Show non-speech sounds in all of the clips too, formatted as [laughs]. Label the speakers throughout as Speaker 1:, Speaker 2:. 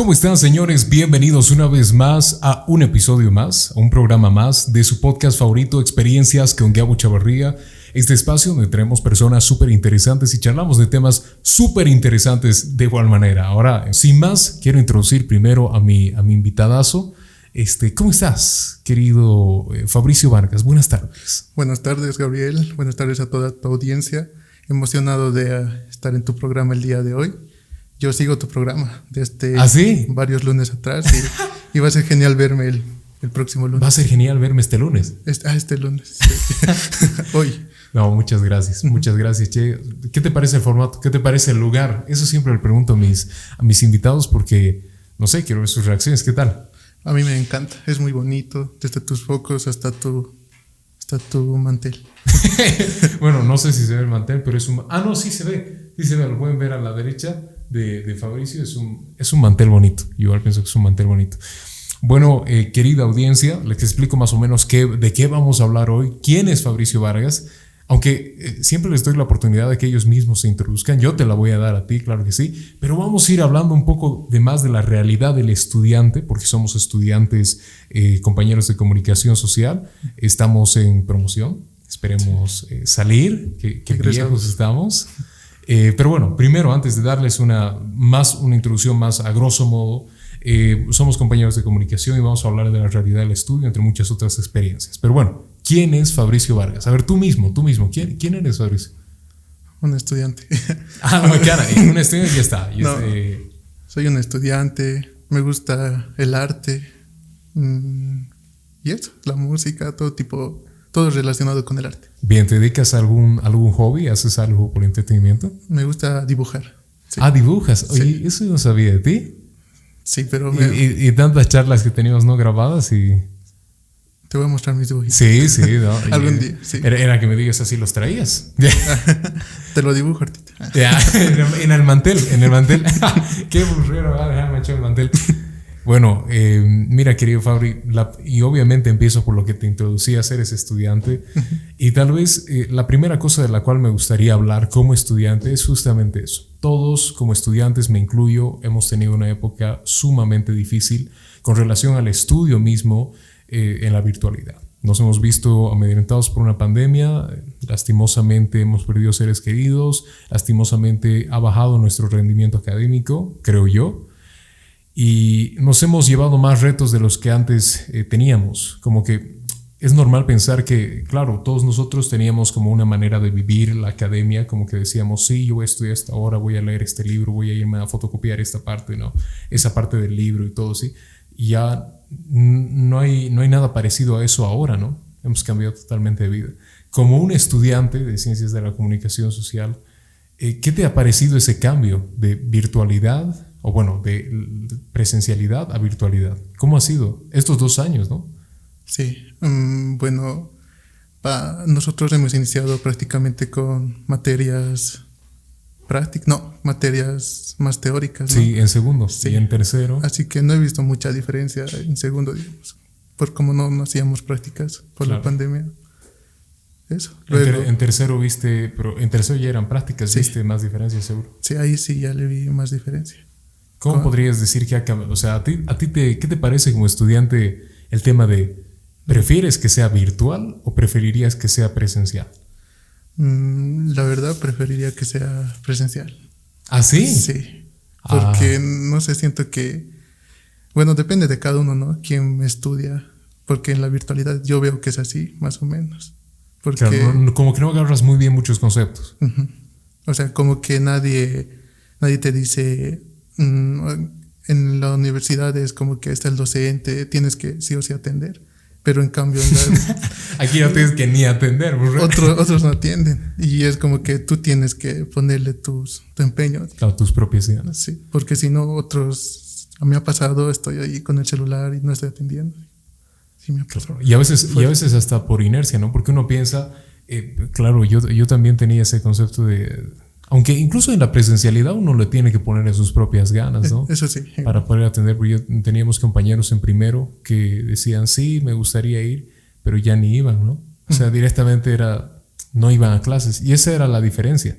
Speaker 1: ¿Cómo están señores? Bienvenidos una vez más a un episodio más, a un programa más de su podcast favorito, Experiencias con Gabo Chavarría. Este espacio donde tenemos personas súper interesantes y charlamos de temas súper interesantes de igual manera. Ahora, sin más, quiero introducir primero a mi, a mi invitadazo. Este, ¿Cómo estás, querido eh, Fabricio Vargas? Buenas tardes.
Speaker 2: Buenas tardes, Gabriel. Buenas tardes a toda tu audiencia. Emocionado de eh, estar en tu programa el día de hoy. Yo sigo tu programa desde
Speaker 1: ¿Ah, sí?
Speaker 2: varios lunes atrás y, y, va a ser genial verme el, el, próximo lunes.
Speaker 1: Va a ser genial verme este lunes.
Speaker 2: Este, ah, este lunes. [laughs] hoy.
Speaker 1: No, muchas gracias, muchas gracias, Che. ¿Qué te parece el formato? ¿Qué te parece el lugar? Eso siempre le pregunto a mis, a mis invitados porque, no sé, quiero ver sus reacciones. ¿Qué tal?
Speaker 2: A mí me encanta, es muy bonito, desde tus focos hasta tu, hasta tu mantel. [laughs]
Speaker 1: bueno, no sé si se ve el mantel, pero es un... Ah, no, sí se ve, sí se ve, lo pueden ver a la derecha de, de Fabricio, es un, es un mantel bonito, yo igual pienso que es un mantel bonito. Bueno, eh, querida audiencia, les explico más o menos qué, de qué vamos a hablar hoy, quién es Fabricio Vargas, aunque eh, siempre les doy la oportunidad de que ellos mismos se introduzcan, yo te la voy a dar a ti, claro que sí, pero vamos a ir hablando un poco de más de la realidad del estudiante, porque somos estudiantes, eh, compañeros de comunicación social, estamos en promoción, esperemos eh, salir, que, que viejos estamos. Eh, pero bueno, primero, antes de darles una, más, una introducción más a grosso modo, eh, somos compañeros de comunicación y vamos a hablar de la realidad del estudio, entre muchas otras experiencias. Pero bueno, ¿quién es Fabricio Vargas? A ver, tú mismo, tú mismo, ¿quién, quién eres Fabricio?
Speaker 2: Un estudiante. [laughs]
Speaker 1: ah, no, cara, un estudiante ya está.
Speaker 2: No, este... Soy un estudiante, me gusta el arte mmm, y eso, la música, todo tipo todo relacionado con el arte.
Speaker 1: Bien, ¿te dedicas a algún, algún hobby? ¿Haces algo por entretenimiento?
Speaker 2: Me gusta dibujar.
Speaker 1: Sí. Ah, dibujas. Oye, sí. eso yo no sabía de ti.
Speaker 2: Sí, pero...
Speaker 1: Me... Y, y, y, tantas charlas que teníamos no grabadas y...
Speaker 2: Te voy a mostrar mis dibujos.
Speaker 1: Sí, sí, [laughs] ¿no?
Speaker 2: Algún día, sí.
Speaker 1: Era, era, que me digas así los traías. [laughs]
Speaker 2: Te lo dibujo, Artita.
Speaker 1: Ya, [laughs] en, el mantel, en el mantel. Qué burrero, va a dejar macho el mantel. Bueno, eh, mira, querido Fabri, la, y obviamente empiezo por lo que te introducí a ser ese estudiante. y tal vez eh, la primera cosa de la cual me gustaría hablar como estudiante es justamente eso. Todos, como estudiantes, me incluyo, hemos tenido una época sumamente difícil con relación al estudio mismo eh, en la virtualidad. Nos hemos visto amedrentados por una pandemia, lastimosamente hemos perdido seres queridos, lastimosamente ha bajado nuestro rendimiento académico, creo yo y nos hemos llevado más retos de los que antes eh, teníamos. Como que es normal pensar que, claro, todos nosotros teníamos como una manera de vivir la academia, como que decíamos, sí, yo voy a estudiar esta hora, voy a leer este libro, voy a irme a fotocopiar esta parte, ¿no? Esa parte del libro y todo, sí. Y ya no hay, no hay nada parecido a eso ahora, ¿no? Hemos cambiado totalmente de vida. Como un estudiante de ciencias de la comunicación social, eh, ¿qué te ha parecido ese cambio de virtualidad o bueno, de presencialidad a virtualidad. ¿Cómo ha sido estos dos años, no?
Speaker 2: Sí, um, bueno, pa, nosotros hemos iniciado prácticamente con materias prácticas, no, materias más teóricas.
Speaker 1: ¿no? Sí, en segundo sí. y en tercero.
Speaker 2: Así que no he visto mucha diferencia en segundo, digamos, por como no, no hacíamos prácticas por claro. la pandemia. Eso.
Speaker 1: Luego, en, ter en, tercero viste, pero en tercero ya eran prácticas, sí. viste más diferencia seguro.
Speaker 2: Sí, ahí sí ya le vi más diferencia.
Speaker 1: ¿Cómo ¿Cómo? podrías decir que ha cambiado? O sea, ¿a ti, a ti te, ¿qué te parece como estudiante el tema de prefieres que sea virtual o preferirías que sea presencial?
Speaker 2: Mm, la verdad, preferiría que sea presencial.
Speaker 1: ¿Ah, sí?
Speaker 2: Sí. Porque, ah. no sé, siento que, bueno, depende de cada uno, ¿no? Quien estudia. Porque en la virtualidad yo veo que es así, más o menos. Porque,
Speaker 1: claro, no, como que no agarras muy bien muchos conceptos.
Speaker 2: Uh -huh. O sea, como que nadie, nadie te dice, en la universidad es como que está el docente, tienes que sí o sí atender. Pero en cambio, en
Speaker 1: la, [laughs] aquí no tienes que ni atender.
Speaker 2: Otro, otros no atienden. Y es como que tú tienes que ponerle tus, tu empeño.
Speaker 1: Claro, tus propias ganas.
Speaker 2: Sí, porque si no, otros. A mí ha pasado, estoy ahí con el celular y no estoy atendiendo.
Speaker 1: Sí, me ha pasado. Y a veces, y a veces hasta por inercia, ¿no? Porque uno piensa, eh, claro, yo, yo también tenía ese concepto de aunque incluso en la presencialidad uno le tiene que poner en sus propias ganas, ¿no?
Speaker 2: Eso sí.
Speaker 1: Para poder atender, porque teníamos compañeros en primero que decían, sí, me gustaría ir, pero ya ni iban, ¿no? O sea, directamente era, no iban a clases. Y esa era la diferencia.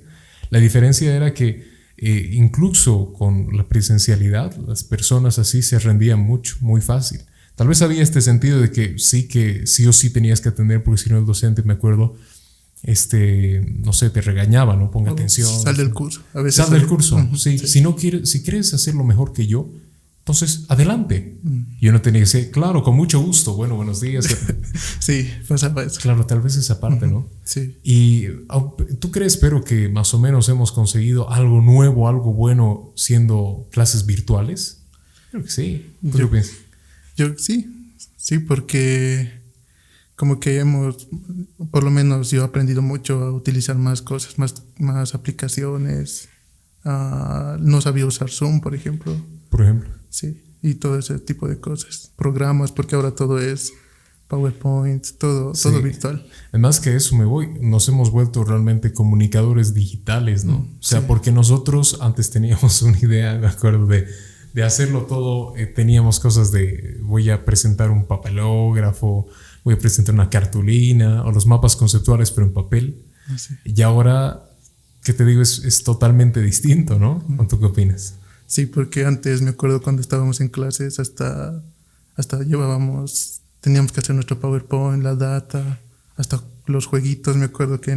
Speaker 1: La diferencia era que eh, incluso con la presencialidad, las personas así se rendían mucho, muy fácil. Tal vez había este sentido de que sí que sí o sí tenías que atender, porque si no el docente, me acuerdo, este, no sé, te regañaba, no ponga atención.
Speaker 2: Sal del curso.
Speaker 1: A veces sal del curso. sí. Si no quieres, si quieres hacerlo mejor que yo, entonces adelante. Mm. Yo no tenía que decir, claro, con mucho gusto. Bueno, buenos días. [laughs]
Speaker 2: sí, pasaba eso.
Speaker 1: Claro, tal vez esa parte, ¿no?
Speaker 2: Sí.
Speaker 1: Y tú crees, pero que más o menos hemos conseguido algo nuevo, algo bueno siendo clases virtuales. Creo que sí. ¿Tú yo, piensas?
Speaker 2: Yo sí, sí, porque como que hemos, por lo menos yo he aprendido mucho a utilizar más cosas, más, más aplicaciones. Uh, no sabía usar Zoom, por ejemplo.
Speaker 1: Por ejemplo.
Speaker 2: Sí, y todo ese tipo de cosas. Programas, porque ahora todo es PowerPoint, todo, todo virtual.
Speaker 1: Además que eso me voy, nos hemos vuelto realmente comunicadores digitales, ¿no? Mm, o sea, porque nosotros antes teníamos [laughs] una idea, me acuerdo, de, de hacerlo todo, eh, teníamos cosas de voy a presentar un papelógrafo, voy a presentar una cartulina o los mapas conceptuales, pero en papel. Ah, y ahora, ¿qué te digo? Es, es totalmente distinto, ¿no? ¿Tú qué opinas?
Speaker 2: Sí, porque antes me acuerdo cuando estábamos en clases, hasta, hasta llevábamos, teníamos que hacer nuestro PowerPoint, la data, hasta los jueguitos, me acuerdo que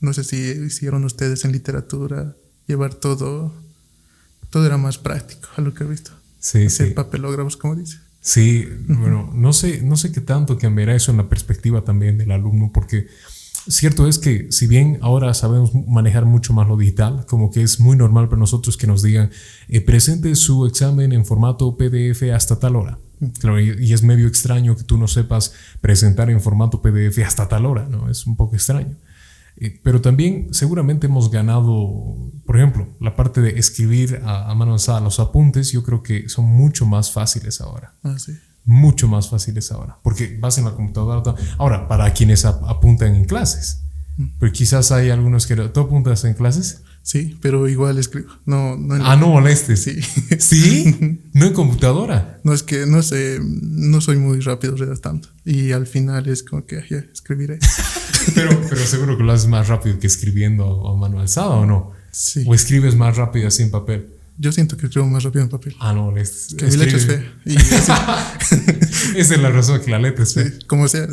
Speaker 2: no sé si hicieron ustedes en literatura, llevar todo, todo era más práctico a lo que he visto.
Speaker 1: Sí, Hacer sí.
Speaker 2: papelógrafos, como dice.
Speaker 1: Sí, bueno, no sé, no sé qué tanto cambiará eso en la perspectiva también del alumno, porque cierto es que si bien ahora sabemos manejar mucho más lo digital, como que es muy normal para nosotros que nos digan, eh, presente su examen en formato PDF hasta tal hora. Claro, y, es medio extraño que tú no sepas presentar en formato PDF hasta tal hora, ¿no? Es un poco extraño. Eh, pero también seguramente hemos ganado, por ejemplo, la parte de escribir a, mano alzada los apuntes, yo creo que son mucho más fáciles ahora.
Speaker 2: Ah, sí.
Speaker 1: Mucho más fáciles ahora, porque vas en la computadora. Ahora, para quienes apuntan en clases, mm. pero quizás hay algunos que... ¿Tú apuntas en clases?
Speaker 2: Sí, pero igual escribo. No, no
Speaker 1: ah, no molestes. Sí. [laughs] ¿Sí? ¿No en computadora?
Speaker 2: No, es que no sé, no soy muy rápido redactando. Y al final es como que ya escribiré. [laughs]
Speaker 1: pero, pero seguro que lo haces más rápido que escribiendo a mano alzada o no?
Speaker 2: Sí.
Speaker 1: ¿O escribes más rápido así en papel?
Speaker 2: Yo siento que escribo más rápido en papel.
Speaker 1: Ah, no, es,
Speaker 2: que mi letra es fea.
Speaker 1: Esa es la razón que la letra es fea.
Speaker 2: Sí, como sea.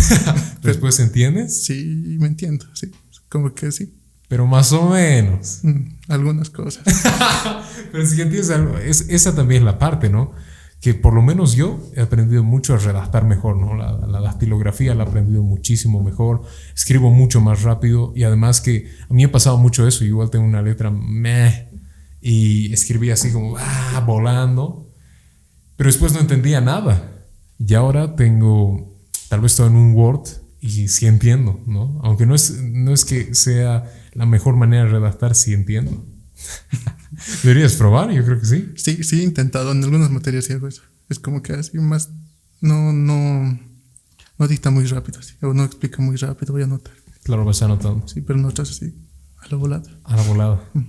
Speaker 2: [laughs]
Speaker 1: ¿Después entiendes?
Speaker 2: Sí, me entiendo, sí. Como que sí.
Speaker 1: Pero más o menos.
Speaker 2: Mm, algunas cosas. [laughs]
Speaker 1: Pero si entiendes algo, es, esa también es la parte, ¿no? Que por lo menos yo he aprendido mucho a redactar mejor, ¿no? La, la dastilografía la he aprendido muchísimo mejor, escribo mucho más rápido y además que a mí ha pasado mucho eso, igual tengo una letra meh y escribí así como, ah, volando, pero después no entendía nada. Y ahora tengo, tal vez estoy en un Word y sí entiendo, ¿no? Aunque no es, no es que sea la mejor manera de redactar, sí entiendo. [laughs] [laughs] Deberías probar, yo creo que sí.
Speaker 2: Sí, sí, he intentado. En algunas materias y algo eso. Es como que así más. No, no. No dicta muy rápido, así. O no explica muy rápido, voy a anotar.
Speaker 1: Claro, vas anotando.
Speaker 2: Sí, pero no estás así, a la volada.
Speaker 1: A la volada. Mm.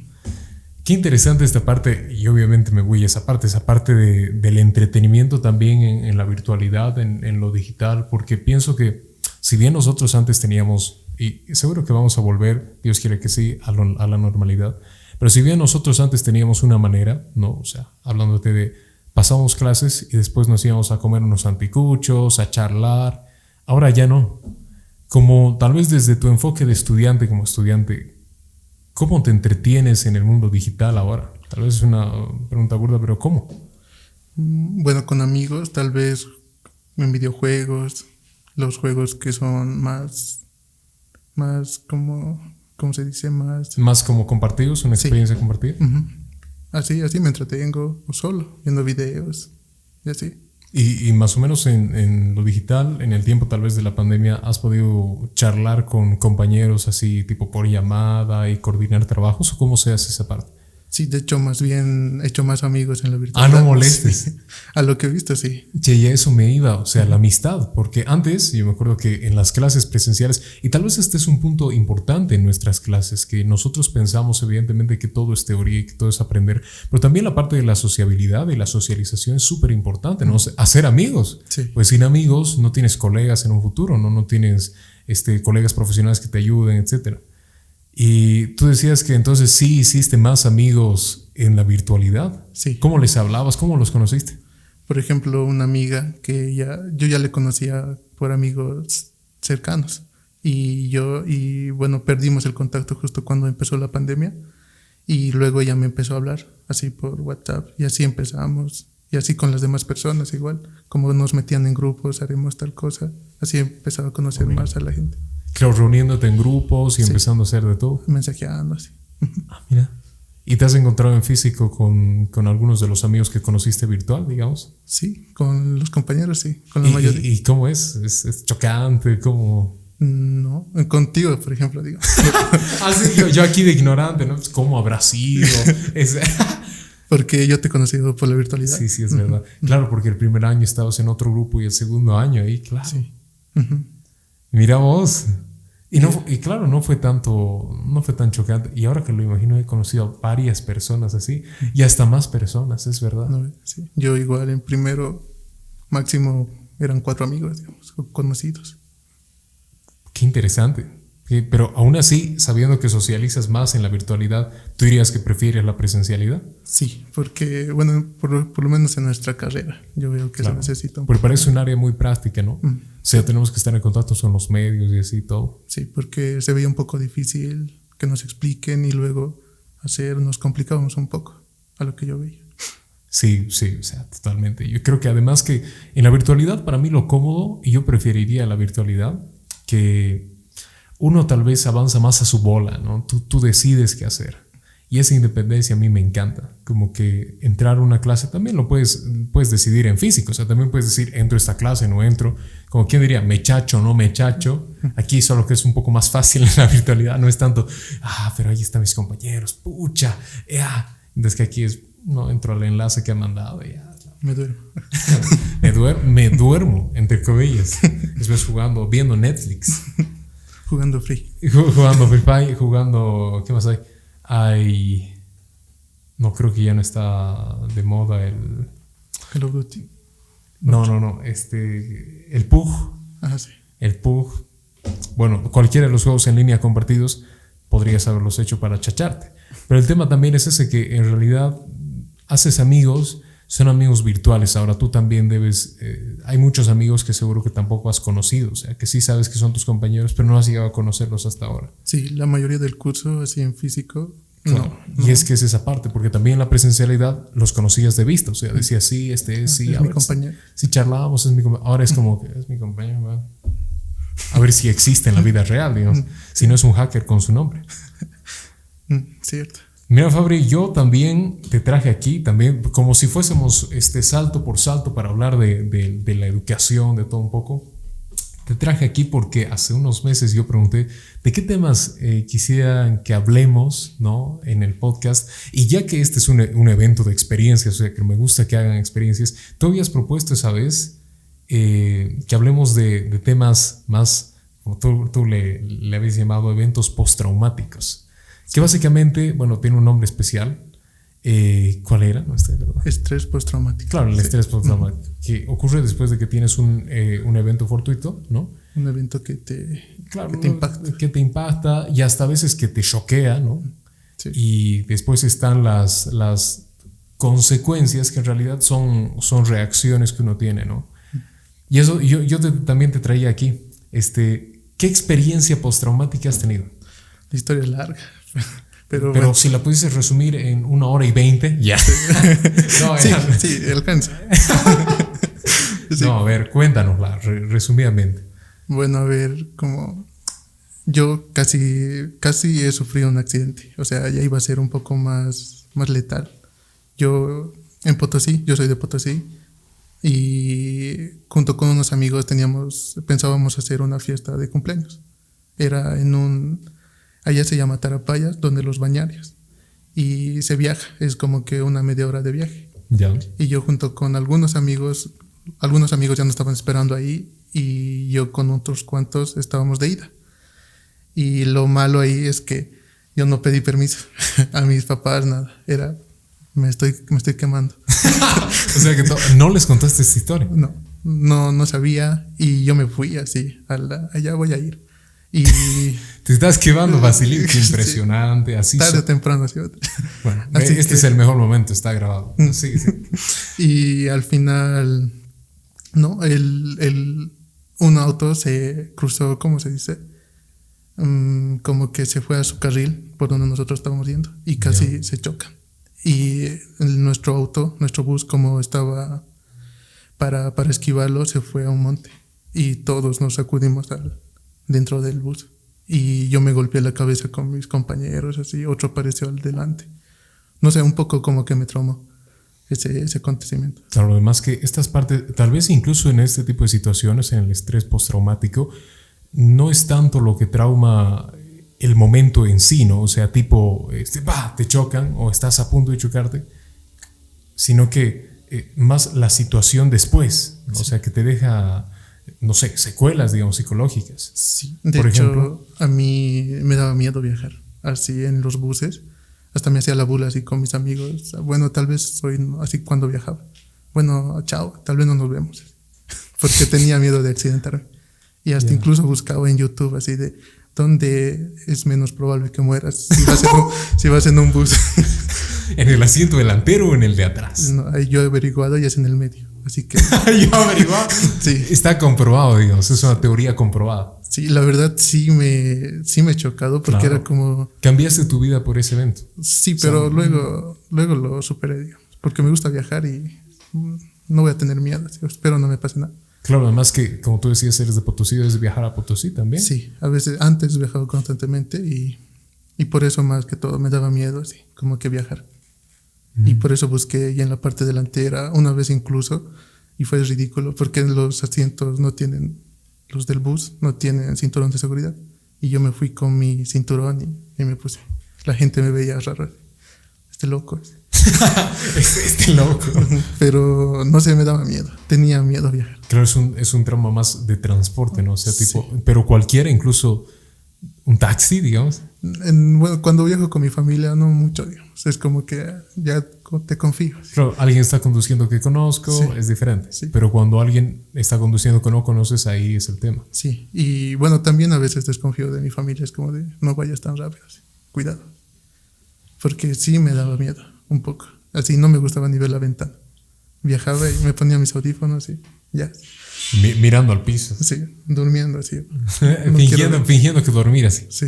Speaker 1: Qué interesante esta parte, y obviamente me voy a esa parte, esa parte de, del entretenimiento también en, la virtualidad, en, en, lo digital, porque pienso que si bien nosotros antes teníamos y seguro que vamos a volver, Dios quiere que sí, a, la normalidad. Pero si bien nosotros antes teníamos una manera, ¿no? O sea, hablándote de pasamos clases y después nos íbamos a comer unos anticuchos, a charlar, ahora ya no. Como tal vez desde tu enfoque de estudiante como estudiante, ¿cómo te entretienes en el mundo digital ahora? Tal vez es una pregunta burda, pero ¿cómo?
Speaker 2: Mm, bueno, con amigos, tal vez en videojuegos, los juegos que son más más como, ¿cómo se dice? Más...
Speaker 1: Más como compartidos, una experiencia compartida.
Speaker 2: Así, así me entretengo, solo, viendo videos, y así.
Speaker 1: Y, y, más o menos en, en, lo digital, en el tiempo tal vez de la pandemia, ¿has podido charlar con compañeros así tipo por llamada y coordinar trabajos o cómo se hace esa parte?
Speaker 2: Sí, de hecho, más bien he hecho más amigos en la virtualidad.
Speaker 1: Ah, no molestes. [laughs]
Speaker 2: A lo que he visto, sí.
Speaker 1: Che, ya eso me iba, o sea, la amistad, porque antes yo me acuerdo que en las clases presenciales, y tal vez este es un punto importante en nuestras clases, que nosotros pensamos evidentemente que todo es teoría y que todo es aprender, pero también la parte de la sociabilidad y la socialización es súper importante, ¿no? Hacer amigos.
Speaker 2: Sí.
Speaker 1: Pues sin amigos no tienes colegas en un futuro, ¿no? No tienes este, colegas profesionales que te ayuden, etcétera. Y tú decías que entonces sí hiciste más amigos en la virtualidad.
Speaker 2: Sí.
Speaker 1: ¿Cómo les hablabas? ¿Cómo los conociste?
Speaker 2: Por ejemplo, una amiga que ya, yo ya le conocía por amigos cercanos. Y yo, y bueno, perdimos el contacto justo cuando empezó la pandemia. Y luego ella me empezó a hablar, así por WhatsApp. Y así empezamos. Y así con las demás personas igual. Como nos metían en grupos, haremos tal cosa. Así empezaba a conocer más a la gente.
Speaker 1: Claro, reuniéndote en grupos y empezando a hacer de todo.
Speaker 2: Mensajeando así.
Speaker 1: Ah, mira. ¿Y te has encontrado en físico con, con, algunos de los amigos que conociste virtual, digamos?
Speaker 2: Sí, con los compañeros, sí, con la
Speaker 1: ¿Y,
Speaker 2: mayoría.
Speaker 1: ¿Y, cómo es? ¿Es, es chocante? ¿Cómo...?
Speaker 2: No, contigo, por ejemplo, digo. [laughs]
Speaker 1: ah, sí, yo, yo, aquí de ignorante, ¿no? ¿Cómo habrá sido? Es... [laughs]
Speaker 2: porque yo te he conocido por la virtualidad.
Speaker 1: Sí, sí, es verdad. Claro, porque el primer año estabas en otro grupo y el segundo año ahí, claro.
Speaker 2: Sí.
Speaker 1: Mira vos. Y, no, y claro, no fue tanto, no fue tan chocante. Y ahora que lo imagino, he conocido a varias personas así y hasta más personas, es verdad.
Speaker 2: No, sí. Yo igual en primero, máximo eran cuatro amigos, digamos, conocidos.
Speaker 1: Qué interesante. Pero aún así, sabiendo que socializas más en la virtualidad, ¿tú dirías que prefieres la presencialidad?
Speaker 2: Sí, porque, bueno, por, por lo menos en nuestra carrera, yo veo que
Speaker 1: claro.
Speaker 2: se necesita
Speaker 1: Porque parece un área muy práctica, ¿no?
Speaker 2: Mm.
Speaker 1: O sea, tenemos que estar en contacto con los medios y así todo.
Speaker 2: Sí, porque se veía un poco difícil que nos expliquen y luego hacer, nos complicábamos un poco a lo que yo veía.
Speaker 1: Sí, sí, o sea, totalmente. Yo creo que además que en la virtualidad, para mí lo cómodo, y yo preferiría la virtualidad, que uno tal vez avanza más a su bola, ¿no? Tú, tú decides qué hacer. Y esa independencia a mí me encanta. Como que entrar a una clase también lo puedes, puedes decidir en físico. O sea, también puedes decir, entro a esta clase, no entro. Como quien diría, me chacho, no me chacho. [laughs] Aquí solo que es un poco más fácil en la virtualidad. No es tanto, ah, pero ahí están mis compañeros, pucha, ya. Entonces que aquí es, no, entro al enlace que ha mandado ya.
Speaker 2: Me duermo. [laughs]
Speaker 1: me, duer me duermo, entre comillas. [laughs] Después jugando, viendo Netflix.
Speaker 2: Jugando free.
Speaker 1: Jugando Free Fire, jugando. ¿Qué más hay? Hay. No creo que ya no está de moda el.
Speaker 2: Call of Duty.
Speaker 1: No, no, no. Este. El PUG.
Speaker 2: Sí.
Speaker 1: El PUG. Bueno, cualquiera de los juegos en línea compartidos podrías haberlos hecho para chacharte. Pero el tema también es ese que en realidad haces amigos son amigos virtuales. Ahora tú también debes, eh, hay muchos amigos que seguro que tampoco has conocido, o sea, que sí sabes que son tus compañeros, pero no has llegado a conocerlos hasta ahora.
Speaker 2: Sí, la mayoría del curso, así en físico,
Speaker 1: Claro.
Speaker 2: no.
Speaker 1: Y es que es esa parte, porque también en la presencialidad los conocías de vista, o sea, decías, sí, este es, sí,
Speaker 2: es
Speaker 1: a
Speaker 2: mi
Speaker 1: ver,
Speaker 2: compañero.
Speaker 1: Si charlábamos, es mi compañero. Ahora es como que es mi compañero, va. A ver si existe en la vida real, digamos. [laughs] Si no es un hacker con su nombre.
Speaker 2: Mm, Cierto.
Speaker 1: Mira, Fabri, yo también te traje aquí, también como si fuésemos este salto por salto para hablar de, de, de la educación, de todo un poco. Te traje aquí porque hace unos meses yo pregunté de qué temas eh, quisieran que hablemos ¿no? en el podcast. Y ya que este es un, un, evento de experiencias, o sea, que me gusta que hagan experiencias, tú habías propuesto esa vez eh, que hablemos de, de, temas más, como tú, tú le, le habías llamado eventos postraumáticos. Que básicamente, bueno, tiene un nombre especial. Eh, ¿Cuál era? No estoy verdad.
Speaker 2: Estrés postraumático.
Speaker 1: Claro, el sí. estrés postraumático. -huh. Que ocurre después de que tienes un, eh, un, evento fortuito, ¿no?
Speaker 2: Un evento que te,
Speaker 1: claro,
Speaker 2: que te impacta.
Speaker 1: Que te impacta y hasta a veces que te choquea, ¿no?
Speaker 2: Sí.
Speaker 1: Y después están las, las consecuencias que en realidad son, son reacciones que uno tiene, ¿no? Y eso yo, yo te, también te traía aquí. Este, ¿Qué experiencia postraumática has tenido?
Speaker 2: La historia es larga. [laughs] Pero,
Speaker 1: Pero
Speaker 2: bueno.
Speaker 1: si la pudieses resumir en una hora y veinte, ya. [laughs]
Speaker 2: no, sí, sí, alcanza.
Speaker 1: sí. [laughs] No, a ver, cuéntanosla, re resumidamente.
Speaker 2: Bueno, a ver, como yo casi, casi he sufrido un accidente. O sea, ya iba a ser un poco más, más letal. Yo en Potosí, yo soy de Potosí, y junto con unos amigos teníamos, pensábamos hacer una fiesta de cumpleaños. Era en un, allá se llama Tarapayas, donde los bañarios. Y se viaja, es como que una media hora de viaje.
Speaker 1: Ya.
Speaker 2: Y yo junto con algunos amigos, algunos amigos ya nos estaban esperando ahí y yo con otros cuantos estábamos de ida. Y lo malo ahí es que yo no pedí permiso [laughs] a mis papás, nada. Era, me estoy, me estoy quemando. [laughs]
Speaker 1: o sea que no les contaste esta historia.
Speaker 2: No, no, no sabía y yo me fui así, a la, allá voy a ir. Y
Speaker 1: Te estás quemando, Basilio. Qué [laughs] impresionante. Así
Speaker 2: tarde o temprano, ¿sí?
Speaker 1: Bueno, [laughs]
Speaker 2: Así
Speaker 1: este
Speaker 2: que-
Speaker 1: es el mejor momento, está grabado. Sí, sí.
Speaker 2: Y al final, ¿no? El, el, un auto se cruzó, ¿cómo se dice? Mm, como que se fue a su carril por donde nosotros estábamos yendo y casi se chocan. Y el- nuestro auto, nuestro bus, como estaba para, para esquivarlo, se fue a un monte y todos nos sacudimos al, dentro del bus. Y yo me golpeé la cabeza con mis compañeros, así, otro apareció al delante. No sé, un poco como que me traumó ese, ese acontecimiento.
Speaker 1: Claro, además que estas partes, tal vez incluso en este tipo de situaciones, en el estrés postraumático, no es tanto lo que trauma el momento en sí, ¿no? O sea, tipo, este, bah, te chocan o estás a punto de chocarte, sino que eh, más la situación después, ¿no? o sea, que te deja, no sé, secuelas, digamos, psicológicas.
Speaker 2: Sí, de
Speaker 1: Por
Speaker 2: hecho,
Speaker 1: ejemplo.
Speaker 2: a mí me daba miedo viajar así en los buses. Hasta me hacía la bula así con mis amigos. Bueno, tal vez soy así cuando viajaba. Bueno, chao, tal vez no nos vemos. [laughs] Porque tenía miedo de accidentarme. Y hasta incluso buscaba en YouTube así de dónde es menos probable que mueras si vas en un, [laughs] si vas en un bus. [laughs]
Speaker 1: ¿En el asiento delantero o en el de atrás?
Speaker 2: No, yo he averiguado y es en el medio. Así que [laughs]
Speaker 1: Yo averiguado.
Speaker 2: Sí.
Speaker 1: Está comprobado, digamos, es una teoría comprobada.
Speaker 2: sí, la verdad sí me, sí me he chocado porque
Speaker 1: Claro.
Speaker 2: era como
Speaker 1: Cambiaste tu vida por ese evento.
Speaker 2: Sí, pero luego, luego lo superé, digamos, porque me gusta viajar y no voy a tener miedo, ¿sí? espero no me pase nada.
Speaker 1: Claro, además que, como tú decías, eres de Potosí, debes viajar a Potosí también.
Speaker 2: Sí, a veces antes he viajado constantemente y, y por eso más que todo me daba miedo, así, como que viajar. Y por eso busqué ya en la parte delantera, una vez incluso, y fue ridículo, porque los asientos no tienen, los del bus no tienen cinturón de seguridad. Y yo me fui con mi cinturón y, y me puse. La gente me veía raro. Este loco. [laughs]
Speaker 1: este loco.
Speaker 2: Pero no sé, me daba miedo. Tenía miedo a viajar.
Speaker 1: Claro, es un, es un trauma más de transporte, ¿no? O sea, tipo, pero cualquiera, incluso un taxi, digamos.
Speaker 2: En- bueno, cuando viajo con mi familia, no mucho, digamos. Es como que ya te confío.
Speaker 1: Claro, alguien está conduciendo que conozco,
Speaker 2: Sí.
Speaker 1: es diferente.
Speaker 2: Sí.
Speaker 1: Pero cuando alguien está conduciendo que no conoces, ahí es el tema.
Speaker 2: Sí. Y bueno, también a veces desconfío de mi familia. Es como de, no vayas tan rápido. Cuidado. Porque sí me daba miedo, un poco. Así no me gustaba ni ver la ventana. Viajaba y me ponía mis audífonos y ya.
Speaker 1: Mi- mirando al piso.
Speaker 2: Sí, durmiendo así. [laughs]
Speaker 1: fingiendo,
Speaker 2: quiero-
Speaker 1: fingiendo que dormir así.
Speaker 2: Sí.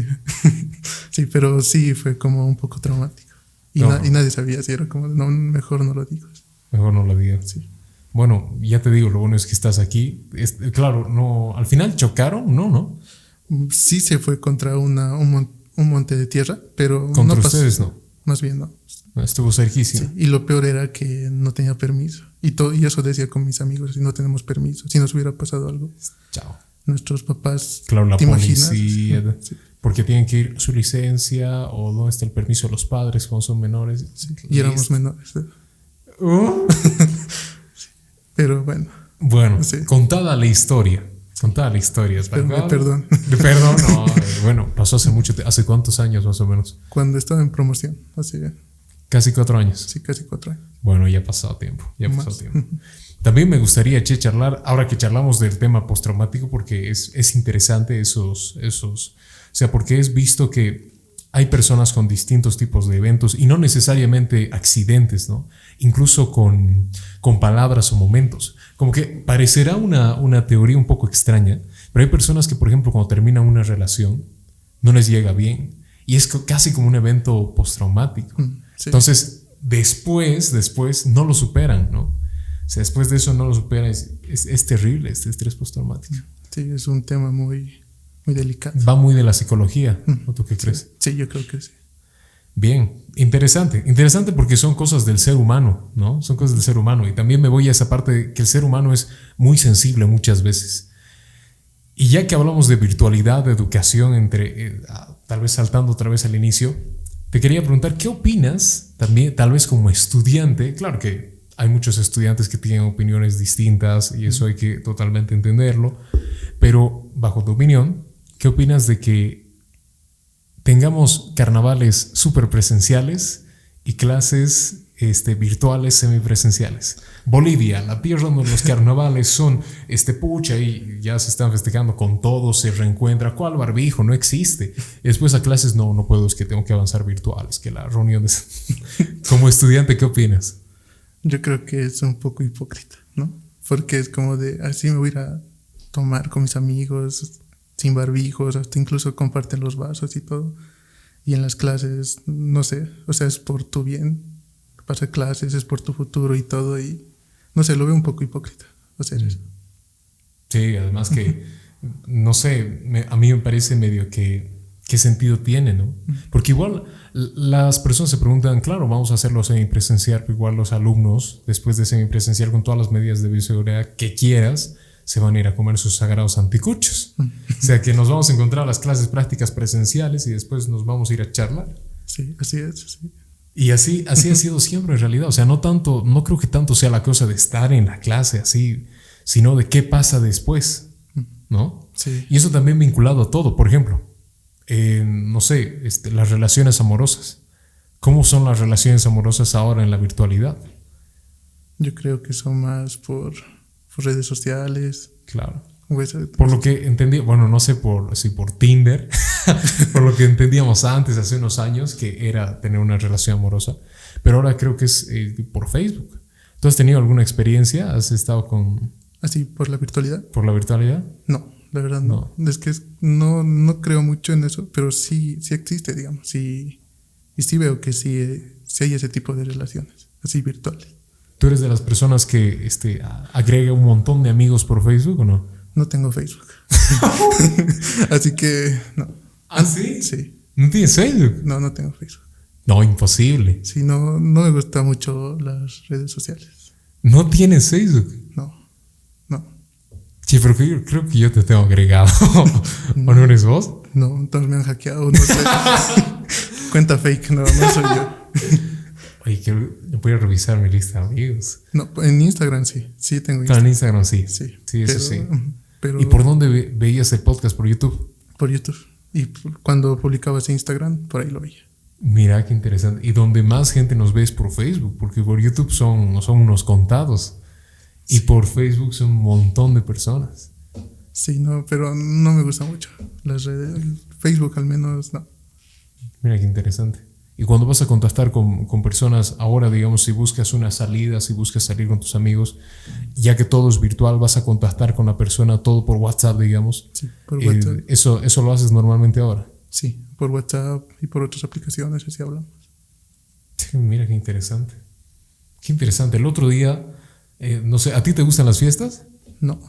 Speaker 2: [laughs] sí, pero sí fue como un poco traumático. Y,
Speaker 1: No.
Speaker 2: na- y nadie sabía si era como, no, mejor no lo digo.
Speaker 1: Mejor no lo digo.
Speaker 2: Sí.
Speaker 1: Bueno, ya te digo, lo bueno es que estás aquí. Es- claro, no, al final chocaron, no, no.
Speaker 2: Sí se fue contra una, un, mon- un monte de tierra, pero
Speaker 1: Contra
Speaker 2: no pasó.
Speaker 1: ustedes no.
Speaker 2: Más bien no.
Speaker 1: Estuvo cerquísimo.
Speaker 2: Sí, Y lo peor era que no tenía permiso. Y, todo, y eso decía con mis amigos, si no tenemos permiso, si nos hubiera pasado algo,
Speaker 1: Chao.
Speaker 2: nuestros papás,
Speaker 1: Claro, la
Speaker 2: ¿te imaginas?
Speaker 1: policía.
Speaker 2: Sí.
Speaker 1: Porque tienen que ir su licencia o dónde está el permiso de los padres cuando son menores.
Speaker 2: Y éramos menores. ¿eh? [laughs]
Speaker 1: Uh.
Speaker 2: Pero bueno,
Speaker 1: Bueno, contada la historia. Contada la historia.
Speaker 2: perdón.
Speaker 1: De Perdón, [laughs] no. eh, bueno, pasó hace mucho. ¿Hace cuántos años más o menos?
Speaker 2: cuando estaba en promoción, así,
Speaker 1: Casi cuatro años.
Speaker 2: sí, casi cuatro años.
Speaker 1: Bueno, ya ha pasado tiempo, ya ha pasado tiempo. También me gustaría, Che, charlar, ahora que charlamos del tema postraumático, porque es, es interesante esos, esos, o sea, porque es visto que hay personas con distintos tipos de eventos y no necesariamente accidentes, ¿no? Incluso con, con palabras o momentos. Como que parecerá una, una teoría un poco extraña, pero hay personas que, por ejemplo, cuando terminan una relación, no les llega bien y es casi como un evento postraumático.
Speaker 2: Mm, sí.
Speaker 1: Entonces, después, después, no lo superan, ¿no? O sea, después de eso no lo superan. Es, es, es terrible este estrés postraumático.
Speaker 2: Sí, es un tema muy, muy delicado.
Speaker 1: Va muy de la psicología, ¿o tú qué crees?
Speaker 2: Sí, yo creo que sí.
Speaker 1: Bien, interesante. Interesante porque son cosas del ser humano, ¿no? Son cosas del ser humano. Y también me voy a esa parte de que el ser humano es muy sensible muchas veces. Y ya que hablamos de virtualidad, de educación, entre, eh, tal vez saltando otra vez al inicio, te quería preguntar, ¿qué opinas también, tal vez como estudiante? Claro que hay muchos estudiantes que tienen opiniones distintas y eso hay que totalmente entenderlo, pero bajo tu opinión, ¿qué opinas de que tengamos carnavales súper presenciales y clases este, virtuales semipresenciales. Bolivia, la donde los carnavales son este pucha y ya se están festejando con todo, se reencuentra. ¿Cuál barbijo? No existe. después a clases, no, no puedo, es que tengo que avanzar virtuales, que la reunión es... [laughs] como estudiante, ¿qué opinas?
Speaker 2: Yo creo que es un poco hipócrita, ¿no? Porque es como de, así me voy a ir a tomar con mis amigos, sin barbijos, hasta incluso comparten los vasos y todo. Y en las clases, no sé, o sea, es por tu bien, pasar clases, es por tu futuro y todo. Y no sé, lo veo un poco hipócrita hacer eso.
Speaker 1: Sí, además que, no sé, a mí me parece medio que, ¿qué sentido tiene, no? Porque igual las personas se preguntan, claro, vamos a hacerlo semipresencial, pero igual los alumnos, después de semipresencial, con todas las medidas de bioseguridad que quieras, se van a ir a comer sus sagrados anticuchos. o sea que nos vamos a encontrar a las clases prácticas presenciales y después nos vamos a ir a charlar.
Speaker 2: Sí, así es.
Speaker 1: Y así, así ha sido siempre en realidad. O sea, no tanto, no creo que tanto sea la cosa de estar en la clase así, sino de qué pasa después, ¿no?
Speaker 2: Sí.
Speaker 1: Y eso también vinculado a todo. Por ejemplo, no sé, este, las relaciones amorosas. ¿Cómo son las relaciones amorosas ahora en la virtualidad?
Speaker 2: Yo creo que son más por, redes sociales.
Speaker 1: Claro. Por lo que entendí, bueno, no sé por, si por Tinder, [laughs] [laughs] por lo que entendíamos antes, hace unos años, que era tener una relación amorosa, pero ahora creo que es eh, por Facebook. ¿Tú has tenido alguna experiencia? ¿Has estado con...
Speaker 2: ¿Así por la virtualidad?
Speaker 1: ¿Por la virtualidad?
Speaker 2: No la verdad no. Es que no, no creo mucho en eso, pero sí, sí existe, digamos. Sí, y sí veo que sí, sí hay ese tipo de relaciones, así virtuales.
Speaker 1: ¿Tú eres de las personas que este, agrega un montón de amigos por Facebook o no?
Speaker 2: No tengo Facebook. [laughs] [laughs] así que no.
Speaker 1: ¿Ah, sí?
Speaker 2: Sí.
Speaker 1: ¿No tienes Facebook?
Speaker 2: No, no tengo Facebook.
Speaker 1: No, imposible.
Speaker 2: Sí, no, no me gustan mucho las redes sociales.
Speaker 1: ¿No tienes Facebook?
Speaker 2: No.
Speaker 1: Sí, pero yo creo que yo te tengo agregado. [laughs] ¿O no eres vos?
Speaker 2: No, entonces me han hackeado. No sé. [laughs] Cuenta fake, no, no soy yo.
Speaker 1: Oye, quiero, voy a revisar mi lista de amigos.
Speaker 2: No, en Instagram sí. Sí, tengo
Speaker 1: Instagram. en Instagram sí. Sí, sí eso sí. ¿Y por dónde veías el podcast? ¿Por YouTube?
Speaker 2: Por YouTube. Y cuando publicabas Instagram, por ahí lo veía.
Speaker 1: Mira qué interesante. Y donde más gente nos ve es por Facebook, porque por YouTube son, son unos contados. Y por Facebook son un montón de personas.
Speaker 2: Sí, no, pero no me gusta mucho. Las redes, Facebook al menos no.
Speaker 1: Mira qué interesante. Y cuando vas a contactar con, con, personas, ahora digamos, si buscas una salida, si buscas salir con tus amigos, ya que todo es virtual, vas a contactar con la persona todo por WhatsApp, digamos.
Speaker 2: Sí, por WhatsApp.
Speaker 1: eso, ¿Eso lo haces normalmente ahora?
Speaker 2: Sí, por WhatsApp y por otras aplicaciones, así hablamos.
Speaker 1: Sí, mira qué interesante. Qué interesante. El otro día eh, no sé, ¿a ti te gustan las fiestas?
Speaker 2: No,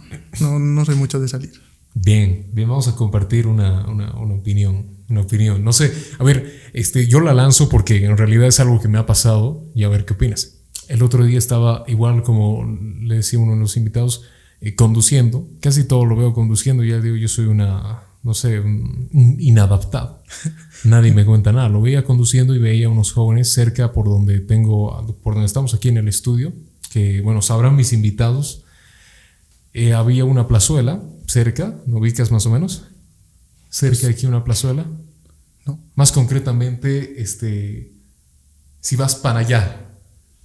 Speaker 2: no, no soy mucho de salir.
Speaker 1: Bien, bien, vamos a compartir una, una, una, opinión, una opinión. No sé, a ver, este, yo la lanzo porque en realidad es algo que me ha pasado y a ver qué opinas. El otro día estaba igual como le decía uno de los invitados, eh, conduciendo, casi todo lo veo conduciendo, ya digo, yo soy una, no sé, un, inadaptado. [laughs] Nadie me cuenta nada. Lo veía conduciendo y veía unos jóvenes cerca por donde tengo, por donde estamos aquí en el estudio, que, bueno, sabrán mis invitados, eh, había una plazuela cerca, ¿no ubicas más o menos? Cerca de aquí una plazuela.
Speaker 2: No.
Speaker 1: Más concretamente, este, si vas para allá,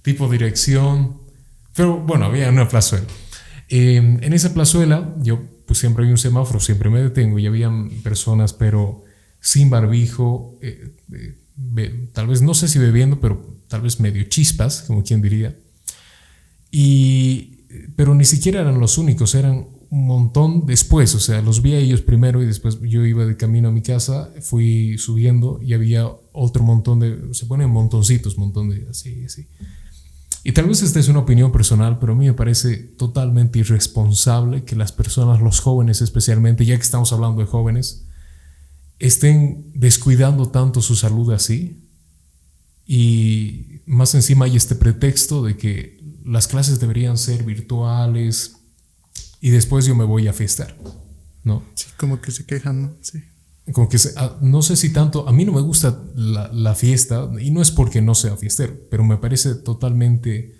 Speaker 1: tipo dirección, pero bueno, había una plazuela. Em, en esa plazuela, yo pues siempre hay un semáforo, siempre me detengo y habían personas, pero sin barbijo, eh, eh, tal vez no sé si bebiendo, pero tal vez medio chispas, como quien diría. Y, pero ni siquiera eran los únicos, eran un montón después, o sea, los vi a ellos primero y después yo iba de camino a mi casa, fui subiendo y había otro montón de, se ponen montoncitos, montón de así, así. Y tal vez esta es una opinión personal, pero a mí me parece totalmente irresponsable que las personas, los jóvenes especialmente, ya que estamos hablando de jóvenes, estén descuidando tanto su salud así. Y más encima hay este pretexto de que las clases deberían ser virtuales y después yo me voy a fiestar, ¿no?
Speaker 2: Sí, como que se quejan, ¿no? Sí.
Speaker 1: Como que ah, no sé si tanto, a mí no me gusta la, fiesta y no es porque no sea fiestero, pero me parece totalmente,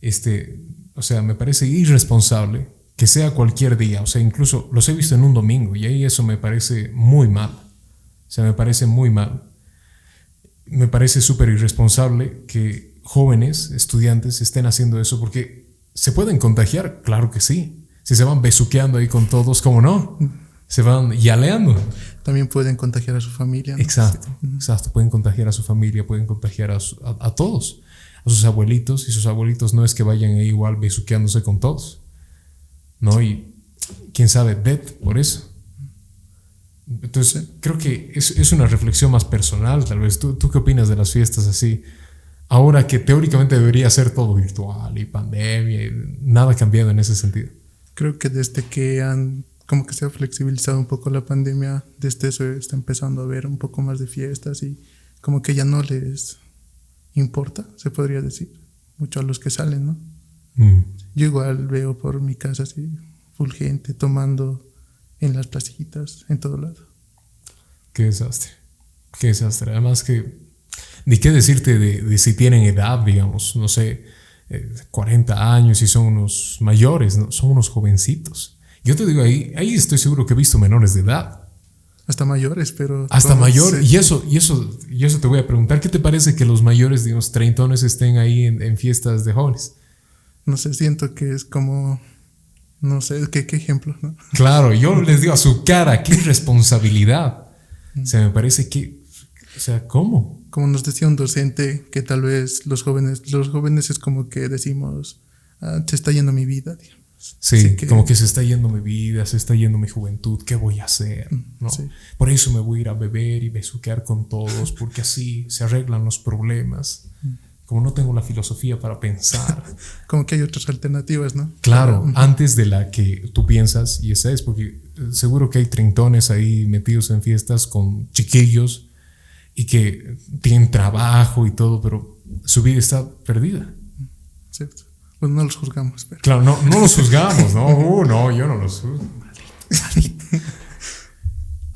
Speaker 1: este, o sea, me parece irresponsable que sea cualquier día, o sea, incluso los he visto en un domingo y ahí eso me parece muy mal, o sea, me parece muy mal. Me parece súper irresponsable que jóvenes, estudiantes, estén haciendo eso porque se pueden contagiar, claro que sí. Si se van besuqueando ahí con todos, ¿cómo no? Se van yaleando.
Speaker 2: También pueden contagiar a su familia.
Speaker 1: Exacto, exacto. Pueden contagiar a su familia, pueden contagiar a, a, todos, a sus abuelitos. Y sus abuelitos no es que vayan ahí igual besuqueándose con todos. ¿No? Y quién sabe, dead por eso. Entonces, creo que es, es, una reflexión más personal, tal vez. ¿Tú, ¿Tú qué opinas de las fiestas así? Ahora que teóricamente debería ser todo virtual y pandemia, y nada cambiado en ese sentido.
Speaker 2: Creo que desde que han, como que se ha flexibilizado un poco la pandemia, desde eso está empezando a ver un poco más de fiestas y como que ya no les importa, se podría decir, mucho a los que salen, ¿no? Mm. Yo igual veo por mi casa así, full gente tomando en las placitas, en todo lado.
Speaker 1: Qué desastre, qué desastre. Además que, ni qué decirte de, si tienen edad, digamos, no sé, 40 eh, años y son unos mayores, ¿no? son unos jovencitos. Yo te digo, ahí, ahí estoy seguro que he visto menores de edad.
Speaker 2: Hasta mayores, pero...
Speaker 1: Hasta mayor. Y eso, y, eso, y eso te voy a preguntar, ¿qué te parece que los mayores, digamos, treintones estén ahí en, en fiestas de jóvenes?
Speaker 2: No sé, siento que es como no sé, ¿qué, qué ejemplo? ¿no?
Speaker 1: Claro, yo [laughs] les digo a su cara, qué irresponsabilidad. O sea, me parece que, o sea, ¿cómo?
Speaker 2: Como nos decía un docente, que tal vez los jóvenes, los jóvenes es como que decimos, ah, se está yendo mi vida,
Speaker 1: Sí, como que se está yendo mi vida, se está yendo mi juventud, ¿qué voy a hacer? ¿No? Por eso me voy a ir a beber y besuquear con todos, porque así se arreglan los problemas como no tengo la filosofía para pensar. [laughs]
Speaker 2: como que hay otras alternativas, ¿no?
Speaker 1: Claro, antes de la que tú piensas, y esa es, porque eh, seguro que hay trintones ahí metidos en fiestas con chiquillos y que tienen trabajo y todo, pero su vida está perdida.
Speaker 2: Cierto. Pues no los juzgamos. Pero.
Speaker 1: Claro, no, no los juzgamos, ¿no? [laughs] Uh, no, yo no los juzgo.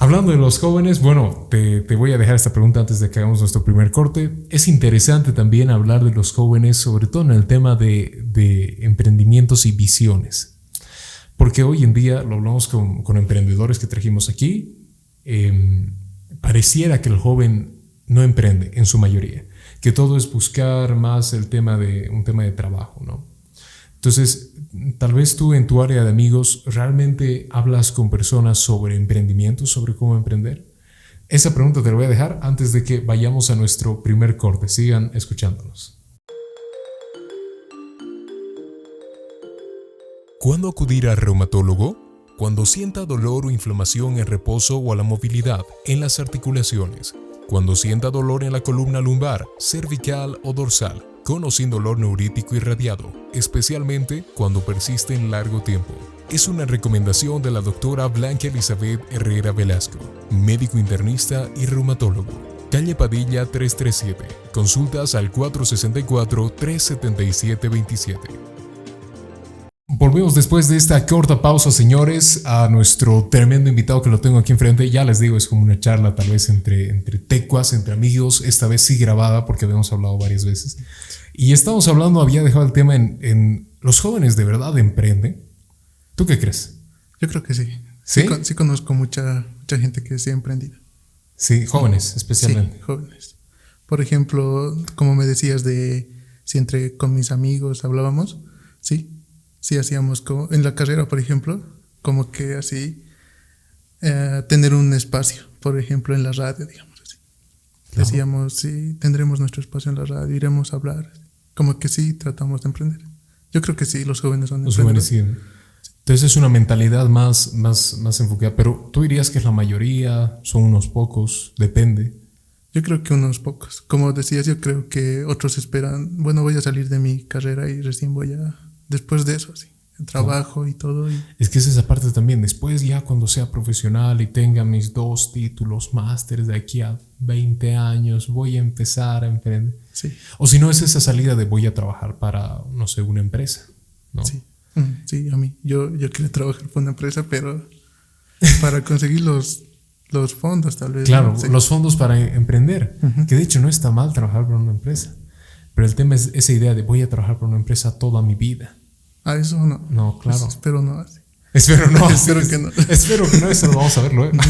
Speaker 1: Hablando de los jóvenes, bueno, te, voy a dejar esta pregunta antes de que hagamos nuestro primer corte. Es interesante también hablar de los jóvenes, sobre todo en el tema de, emprendimientos y visiones. Porque hoy en día lo hablamos con, emprendedores que trajimos aquí. Em, pareciera que el joven no emprende en su mayoría, que todo es buscar más el tema de un tema de trabajo, ¿no? Entonces, tal vez tú en tu área de amigos realmente hablas con personas sobre emprendimiento, sobre cómo emprender. Esa pregunta te la voy a dejar antes de que vayamos a nuestro primer corte. Sigan escuchándonos. ¿Cuándo acudir al reumatólogo? Cuando sienta dolor o inflamación en reposo o a la movilidad en las articulaciones. Cuando sienta dolor en la columna lumbar, cervical o dorsal con o sin dolor neurítico irradiado, especialmente cuando persiste en largo tiempo. Es una recomendación de la doctora Blanca Elizabeth Herrera Velasco, médico internista y reumatólogo. Calle Padilla 337. Consultas al 464-377-27. Volvemos después de esta corta pausa, señores, a nuestro tremendo invitado que lo tengo aquí enfrente. Ya les digo, es como una charla tal vez entre, entre tecuas, entre amigos, esta vez sí grabada porque habíamos hablado varias veces. Y estamos hablando, había dejado el tema en, los jóvenes de verdad emprenden. ¿Tú qué crees?
Speaker 2: Yo creo que sí. Sí, sí, conozco mucha, mucha gente que sí ha emprendido.
Speaker 1: Sí, jóvenes especialmente.
Speaker 2: Sí, jóvenes. Por ejemplo, como me decías de si entre con mis amigos hablábamos, sí, sí hacíamos como en la carrera, por ejemplo, como que así eh, tener un espacio, por ejemplo, en la radio, digamos así. Decíamos, sí, tendremos nuestro espacio en la radio, iremos a hablar como que sí tratamos de emprender. Yo creo que sí, los jóvenes son
Speaker 1: Los jóvenes sí. Entonces es una mentalidad más, más, más enfocada, pero tú dirías que es la mayoría, son unos pocos, depende.
Speaker 2: Yo creo que unos pocos. Como decías, yo creo que otros esperan, bueno, voy a salir de mi carrera y recién voy a, después de eso, sí trabajo y todo.
Speaker 1: Es que es esa parte también. Después ya cuando sea profesional y tenga mis dos títulos másteres de aquí a 20 años, voy a empezar a emprender.
Speaker 2: Sí.
Speaker 1: O si no es esa salida de voy a trabajar para, no sé, una empresa. ¿no?
Speaker 2: Sí. Mm, sí, a mí. Yo, yo quiero trabajar para una empresa, pero para conseguir los, los fondos tal vez.
Speaker 1: Claro, los fondos para emprender. Que de hecho no está mal trabajar para una empresa. Pero el tema es esa idea de voy a trabajar para una empresa toda mi vida.
Speaker 2: A eso no.
Speaker 1: No, claro. Pues
Speaker 2: espero no así.
Speaker 1: Espero no. [laughs]
Speaker 2: espero que no.
Speaker 1: espero que no, eso lo vamos a ver luego. [laughs]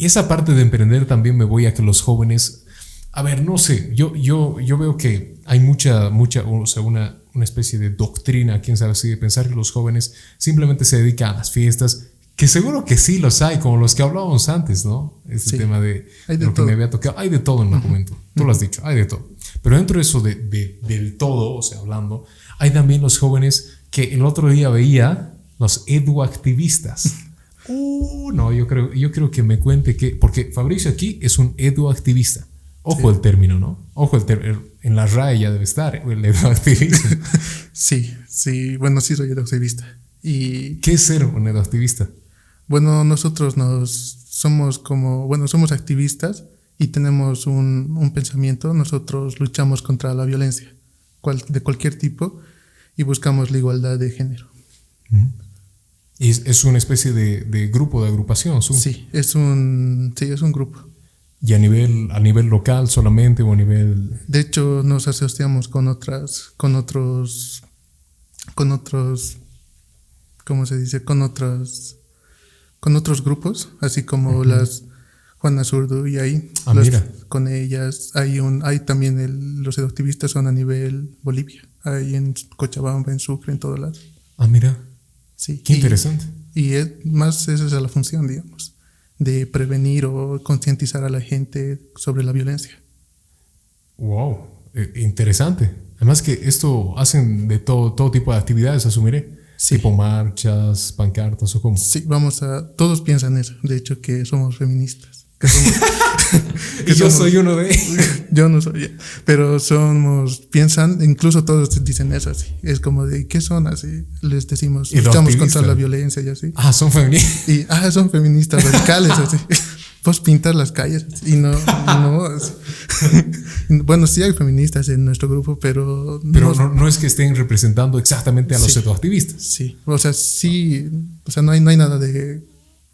Speaker 1: Y esa parte de emprender también me voy a que los jóvenes A ver, no sé, yo, yo, yo veo que hay mucha, mucha, o sea, una, una especie de doctrina, quién sabe si, de pensar que los jóvenes simplemente se dedican a las fiestas, que seguro que sí los hay, como los que hablábamos antes, ¿no? Este tema de, lo que me había tocado. Hay de todo en el documento, tú lo has dicho, hay de todo. Pero dentro de eso de, del todo, o sea, hablando, hay también los jóvenes que el otro día veía, los eduactivistas. [laughs] Uh, no, yo creo, yo creo que me cuente que, porque Fabricio aquí es un eduactivista. Ojo el término, ¿no? Ojo el término. En la RAE ya debe estar el eduactivista. [laughs]
Speaker 2: sí, sí, bueno, sí soy eduactivista. Y,
Speaker 1: ¿Qué es ser un eduactivista?
Speaker 2: Bueno, nosotros nos somos como, bueno, somos activistas y tenemos un, un pensamiento. Nosotros luchamos contra la violencia de cualquier tipo y buscamos la igualdad de género.
Speaker 1: ¿Y es, una especie de, de, grupo, de agrupación?
Speaker 2: Sí, es un, sí, es un grupo.
Speaker 1: ¿Y a nivel, a nivel local solamente o a nivel...?
Speaker 2: De hecho, nos asociamos con otras, con otros, con otros, ¿cómo se dice? Con otras, con otros grupos, así como las Juana Zurdo y ahí.
Speaker 1: Ah,
Speaker 2: con ellas hay un, hay también el, los activistas son a nivel Bolivia, hay en Cochabamba, en Sucre, en todo lado.
Speaker 1: Ah, mira.
Speaker 2: Sí.
Speaker 1: Qué interesante.
Speaker 2: Y es, más esa es la función, digamos, de prevenir o concientizar a la gente sobre la violencia.
Speaker 1: Wow, eh, interesante. Además que esto hacen de todo, todo tipo de actividades, asumiré. Tipo marchas, pancartas o cómo.
Speaker 2: Sí, vamos a... Todos piensan eso, de hecho, que somos feministas. [laughs]
Speaker 1: y yo soy uno de ellos. [laughs]
Speaker 2: Yo no soy, pero somos, piensan, incluso todos dicen eso así. Es como de, ¿qué son así? Les decimos, luchamos contra la violencia y así.
Speaker 1: Ah, son feministas.
Speaker 2: Y, ah, son feministas radicales así. [laughs] Pues pintar las calles y no, no. bueno, sí hay feministas en nuestro grupo, pero.
Speaker 1: Pero no, no, es que estén representando exactamente a los sí, activistas.
Speaker 2: Sí, o sea, sí, o sea, no hay, no hay nada de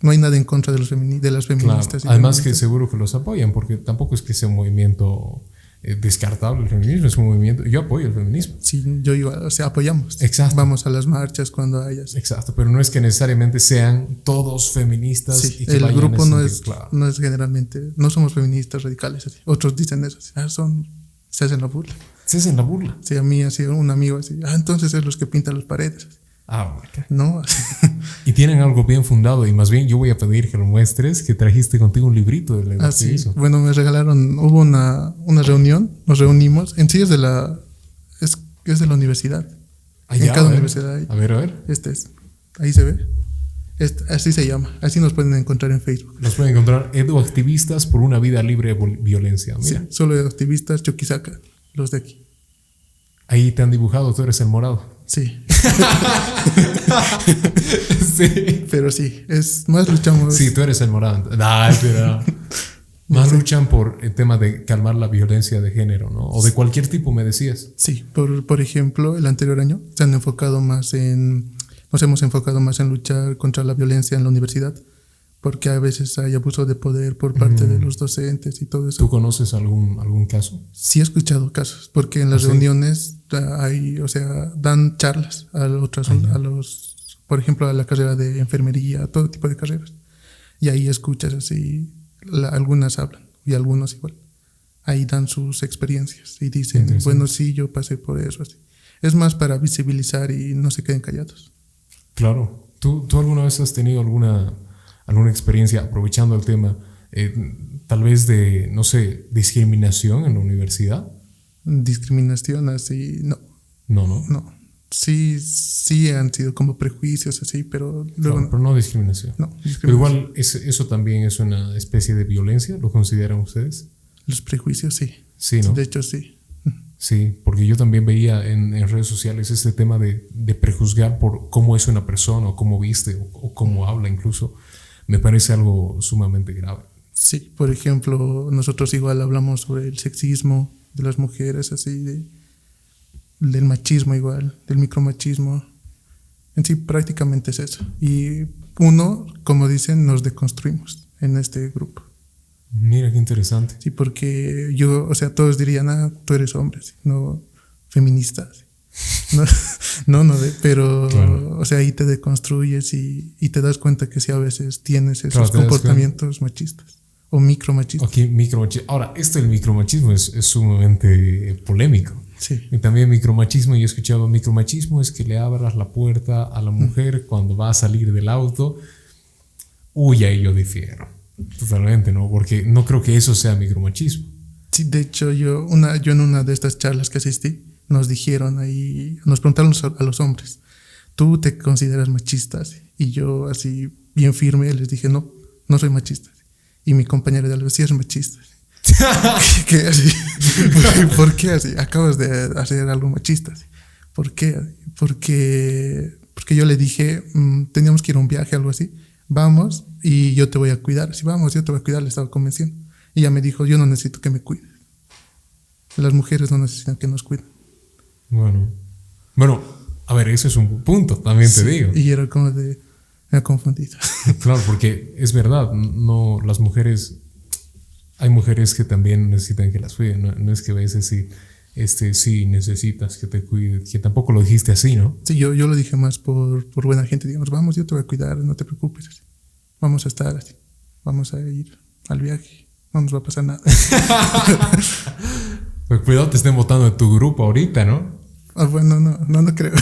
Speaker 2: no hay nada en contra de, los de las feministas.
Speaker 1: Además que seguro que los apoyan, porque tampoco es que sea un movimiento eh, descartable el feminismo, es un movimiento, yo apoyo el feminismo.
Speaker 2: Sí, yo igual, o sea, apoyamos.
Speaker 1: Exacto.
Speaker 2: Vamos a las marchas cuando hayas.
Speaker 1: Exacto, pero no es que necesariamente sean todos feministas.
Speaker 2: y que el grupo no es, no es generalmente, no somos feministas radicales, así. otros dicen eso, ah, son, se hacen la burla.
Speaker 1: Se hacen la burla.
Speaker 2: Sí, a mí así, un amigo así, ah, entonces es los que pintan las paredes.
Speaker 1: Ah,
Speaker 2: No. [laughs]
Speaker 1: y tienen algo bien fundado y más bien yo voy a pedir que lo muestres, que trajiste contigo un librito de
Speaker 2: ah, sí. Bueno, me regalaron, hubo una, una, reunión, nos reunimos, en sí es de la, es, es de la universidad.
Speaker 1: en cada universidad A ver, a ver.
Speaker 2: Este es, ahí se ve. Este, así se llama, así nos pueden encontrar en Facebook.
Speaker 1: Nos pueden encontrar eduactivistas por una vida libre de violencia.
Speaker 2: Sí, solo eduactivistas Chuquisaca, los de aquí.
Speaker 1: Ahí te han dibujado, tú eres el morado.
Speaker 2: Sí. [laughs] sí. Pero sí, es más luchamos.
Speaker 1: Sí, tú eres el morado. Ay, pero. Más luchan por el tema de calmar la violencia de género, ¿no? O de cualquier tipo, me decías.
Speaker 2: Sí, por, por ejemplo, el anterior año se han enfocado más en. Nos hemos enfocado más en luchar contra la violencia en la universidad porque a veces hay abuso de poder por parte de los docentes y todo eso.
Speaker 1: ¿Tú conoces algún, algún caso?
Speaker 2: Sí he escuchado casos, porque en las ¿Ah, reuniones hay, o sea, dan charlas a otras, a los, por ejemplo, a la carrera de enfermería, todo tipo de carreras. Y ahí escuchas así, algunas hablan y algunos igual. Ahí dan sus experiencias y dicen, bueno, sí, yo pasé por eso. Así. Es más para visibilizar y no se queden callados.
Speaker 1: Claro. ¿Tú, ¿Tú alguna vez has tenido alguna alguna experiencia aprovechando el tema, eh, tal vez de, no sé, discriminación en la universidad?
Speaker 2: Discriminación así, no.
Speaker 1: No, no.
Speaker 2: No. Sí, sí han sido como prejuicios así, pero
Speaker 1: luego... pero no discriminación.
Speaker 2: No,
Speaker 1: Pero igual eso también es una especie de violencia, ¿lo consideran ustedes?
Speaker 2: Los prejuicios sí.
Speaker 1: Sí, ¿no?
Speaker 2: De hecho sí.
Speaker 1: Sí, porque yo también veía en, redes sociales este tema de, de, prejuzgar por cómo es una persona o cómo viste o, o cómo habla incluso me parece algo sumamente grave.
Speaker 2: Sí, por ejemplo, nosotros igual hablamos sobre el sexismo de las mujeres, así, de, del machismo igual, del micromachismo. En sí, prácticamente es eso. Y uno, como dicen, nos deconstruimos en este grupo.
Speaker 1: Mira qué interesante.
Speaker 2: Sí, porque yo, o sea, todos dirían, ah, tú eres hombre, no feminista. [laughs] No, no, pero, o sea, ahí te deconstruyes y, te das cuenta que sí a veces tienes esos comportamientos machistas O micromachismo.
Speaker 1: Ok, micromachismo. Ahora, esto del micromachismo es, es sumamente polémico.
Speaker 2: Sí.
Speaker 1: Y también micromachismo, yo he escuchado micromachismo es que le abras la puerta a la mujer cuando va a salir del auto. Uy, ahí yo difiero. Totalmente, ¿no? Porque no creo que eso sea micromachismo.
Speaker 2: Sí, de hecho, yo, una, yo en una de estas charlas que asistí, nos dijeron ahí, nos preguntaron a los hombres, ¿tú te consideras machista? Y yo así, bien firme, les dije, no, no soy machista. Y mi compañera de algo, sí es machista. [laughs] ¿Qué así? [laughs] ¿Por qué así? Acabas de hacer algo machista. ¿Por qué? Porque, porque yo le dije, mm, teníamos que ir a un viaje, algo así. Vamos y yo te voy a cuidar. Si vamos, yo te voy a cuidar, le estaba convenciendo. Y ella me dijo, yo no necesito que me cuides. Las mujeres no necesitan que nos cuiden.
Speaker 1: Bueno, bueno, a ver, ese es un punto, también te digo.
Speaker 2: Y era como de, me ha confundido. [laughs]
Speaker 1: Claro, porque es verdad, no, las mujeres, hay mujeres que también necesitan que las cuiden, no, es que a veces sí, este, sí necesitas que te cuide, que tampoco lo dijiste así, ¿no?
Speaker 2: Sí, yo, yo lo dije más por, por buena gente, digamos, vamos, yo te voy a cuidar, no te preocupes, vamos a estar así, vamos a ir al viaje, no nos va a pasar nada. [laughs]
Speaker 1: pues cuidado, te estén votando de tu grupo ahorita, ¿no?
Speaker 2: Ah, bueno, no, no, no creo.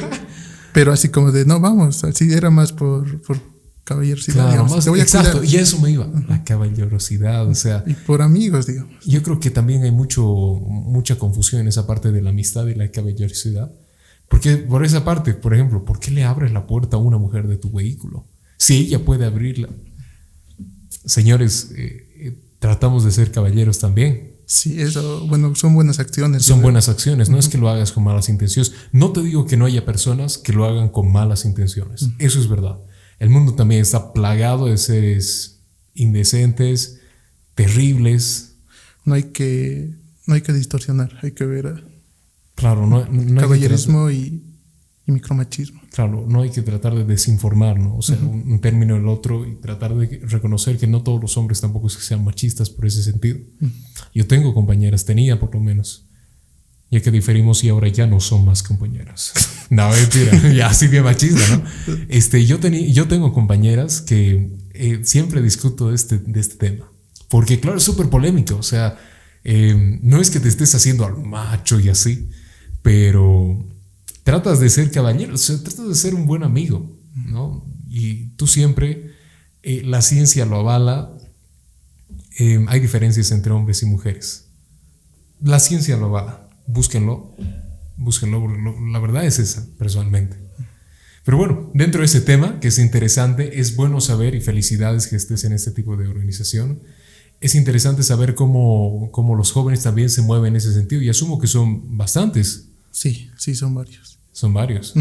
Speaker 2: [laughs] Pero así como de, no, vamos, así era más por, por caballerosidad.
Speaker 1: Claro, más, exacto, y eso me iba, la caballerosidad, o sea.
Speaker 2: Y por amigos, digamos.
Speaker 1: Yo creo que también hay mucho, mucha confusión en esa parte de la amistad y la caballerosidad. Porque por esa parte, por ejemplo, ¿por qué le abres la puerta a una mujer de tu vehículo? Si ella puede abrirla. Señores, eh, eh, tratamos de ser caballeros también.
Speaker 2: Sí, eso, bueno, son buenas acciones.
Speaker 1: Son buenas acciones, no es que lo hagas con malas intenciones. No te digo que no haya personas que lo hagan con malas intenciones, eso es verdad. El mundo también está plagado de seres indecentes, terribles.
Speaker 2: No hay que, no hay que distorsionar, hay que ver.
Speaker 1: Claro, no,
Speaker 2: caballerismo y y micromachismo.
Speaker 1: Claro, no hay que tratar de desinformar, ¿no? O sea, un, término el otro y tratar de reconocer que no todos los hombres tampoco es que sean machistas por ese sentido. Yo tengo compañeras, tenía por lo menos. Ya que diferimos y ahora ya no son más compañeras. [laughs] no, mentira, ya así bien machista, ¿no? Este, yo, yo tengo compañeras que eh, siempre discuto de este, de este tema. Porque, claro, es súper polémico. O sea, eh, no es que te estés haciendo al macho y así, pero tratas de ser caballero, o sea, tratas de ser un buen amigo, ¿no? Y tú siempre, eh, la ciencia lo avala, eh, hay diferencias entre hombres y mujeres. La ciencia lo avala, búsquenlo, búsquenlo, la verdad es esa, personalmente. Pero bueno, dentro de ese tema, que es interesante, es bueno saber y felicidades que estés en este tipo de organización. Es interesante saber cómo, cómo los jóvenes también se mueven en ese sentido y asumo que son bastantes.
Speaker 2: Sí, sí, son varios.
Speaker 1: Son varios.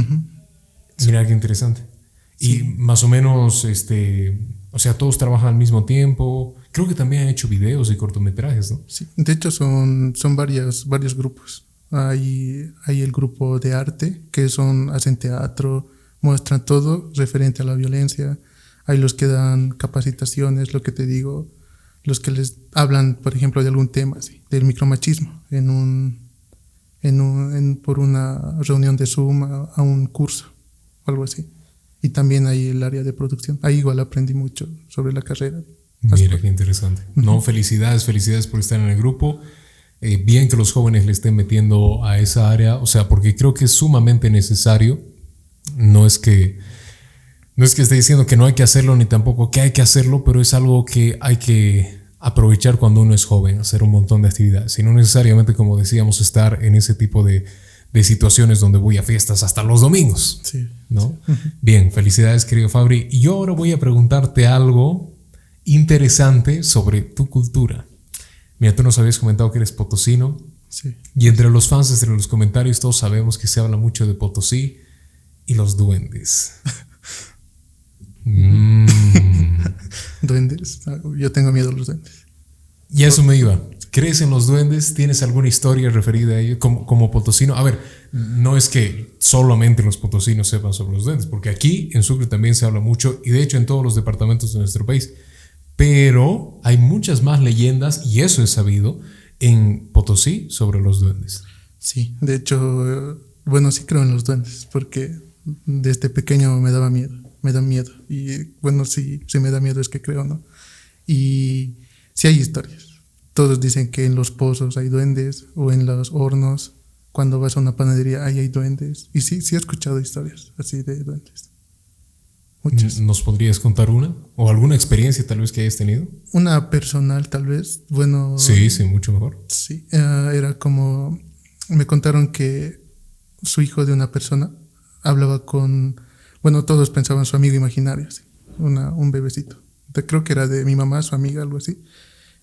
Speaker 1: Mira qué interesante. Y más o menos, este, o sea, todos trabajan al mismo tiempo. Creo que también han hecho videos y cortometrajes, ¿no?
Speaker 2: Sí, de hecho son, son varios, varios grupos. Hay, hay el grupo de arte, que son, hacen teatro, muestran todo referente a la violencia. Hay los que dan capacitaciones, lo que te digo, los que les hablan, por ejemplo, de algún tema, del micromachismo, en un, en por una reunión de Zoom a, un curso o algo así. Y también hay el área de producción. Ahí igual aprendí mucho sobre la carrera.
Speaker 1: Mira, qué interesante. No, felicidades, felicidades por estar en el grupo. Eh, bien que los jóvenes le estén metiendo a esa área, o sea, porque creo que es sumamente necesario. No es que no es que esté diciendo que no hay que hacerlo ni tampoco que hay que hacerlo, pero es algo que hay que aprovechar cuando uno es joven, hacer un montón de actividades y no necesariamente, como decíamos, estar en ese tipo de, de situaciones donde voy a fiestas hasta los domingos.
Speaker 2: Sí.
Speaker 1: ¿no? Bien, felicidades, querido Fabri. Y yo ahora voy a preguntarte algo interesante sobre tu cultura. Mira, tú nos habías comentado que eres potosino.
Speaker 2: Sí.
Speaker 1: Y entre los fans, entre los comentarios, todos sabemos que se habla mucho de Potosí y los duendes. [laughs]
Speaker 2: Mm. [laughs] duendes. Yo tengo miedo a los duendes.
Speaker 1: Y eso me iba. ¿Crees en los duendes? ¿Tienes alguna historia referida a ellos como, como, potosino? A ver, no es que solamente los potosinos sepan sobre los duendes, porque aquí en Sucre también se habla mucho y de hecho en todos los departamentos de nuestro país. Pero hay muchas más leyendas, y eso es sabido, en Potosí sobre los duendes.
Speaker 2: Sí, de hecho, bueno, sí creo en los duendes, porque desde pequeño me daba miedo me da miedo. Y bueno, si, si me da miedo es que creo, ¿no? Y sí hay historias. Todos dicen que en los pozos hay duendes o en los hornos. Cuando vas a una panadería ahí hay duendes. Y sí, sí he escuchado historias así de duendes.
Speaker 1: Muchas. ¿Nos podrías contar una? ¿O alguna experiencia tal vez que hayas tenido?
Speaker 2: Una personal tal vez. Bueno.
Speaker 1: Sí, sí, mucho mejor.
Speaker 2: Sí, eh, era como... Me contaron que su hijo de una persona hablaba con... Bueno, todos pensaban su amigo imaginario, sí, una, un bebecito. Creo que era de mi mamá, su amiga, algo así.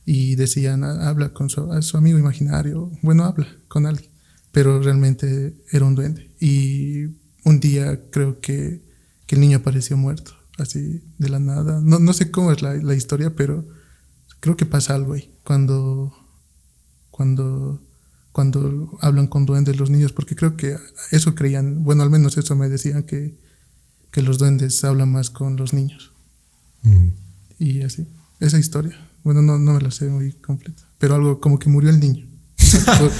Speaker 2: Y decían, "Ah, habla con su, a su amigo imaginario. Bueno, habla con alguien. Pero realmente era un duende. Y un día creo que, que el niño apareció muerto, así de la nada. No, no sé cómo es la, la historia, pero creo que pasa algo ahí. Cuando, cuando, cuando hablan con duendes los niños, porque creo que eso creían, bueno, al menos eso me decían que, que los duendes hablan más con los niños.
Speaker 1: Mm.
Speaker 2: Y así, esa historia. Bueno, no, no me la sé muy completa, pero algo como que murió el niño. [laughs] Por,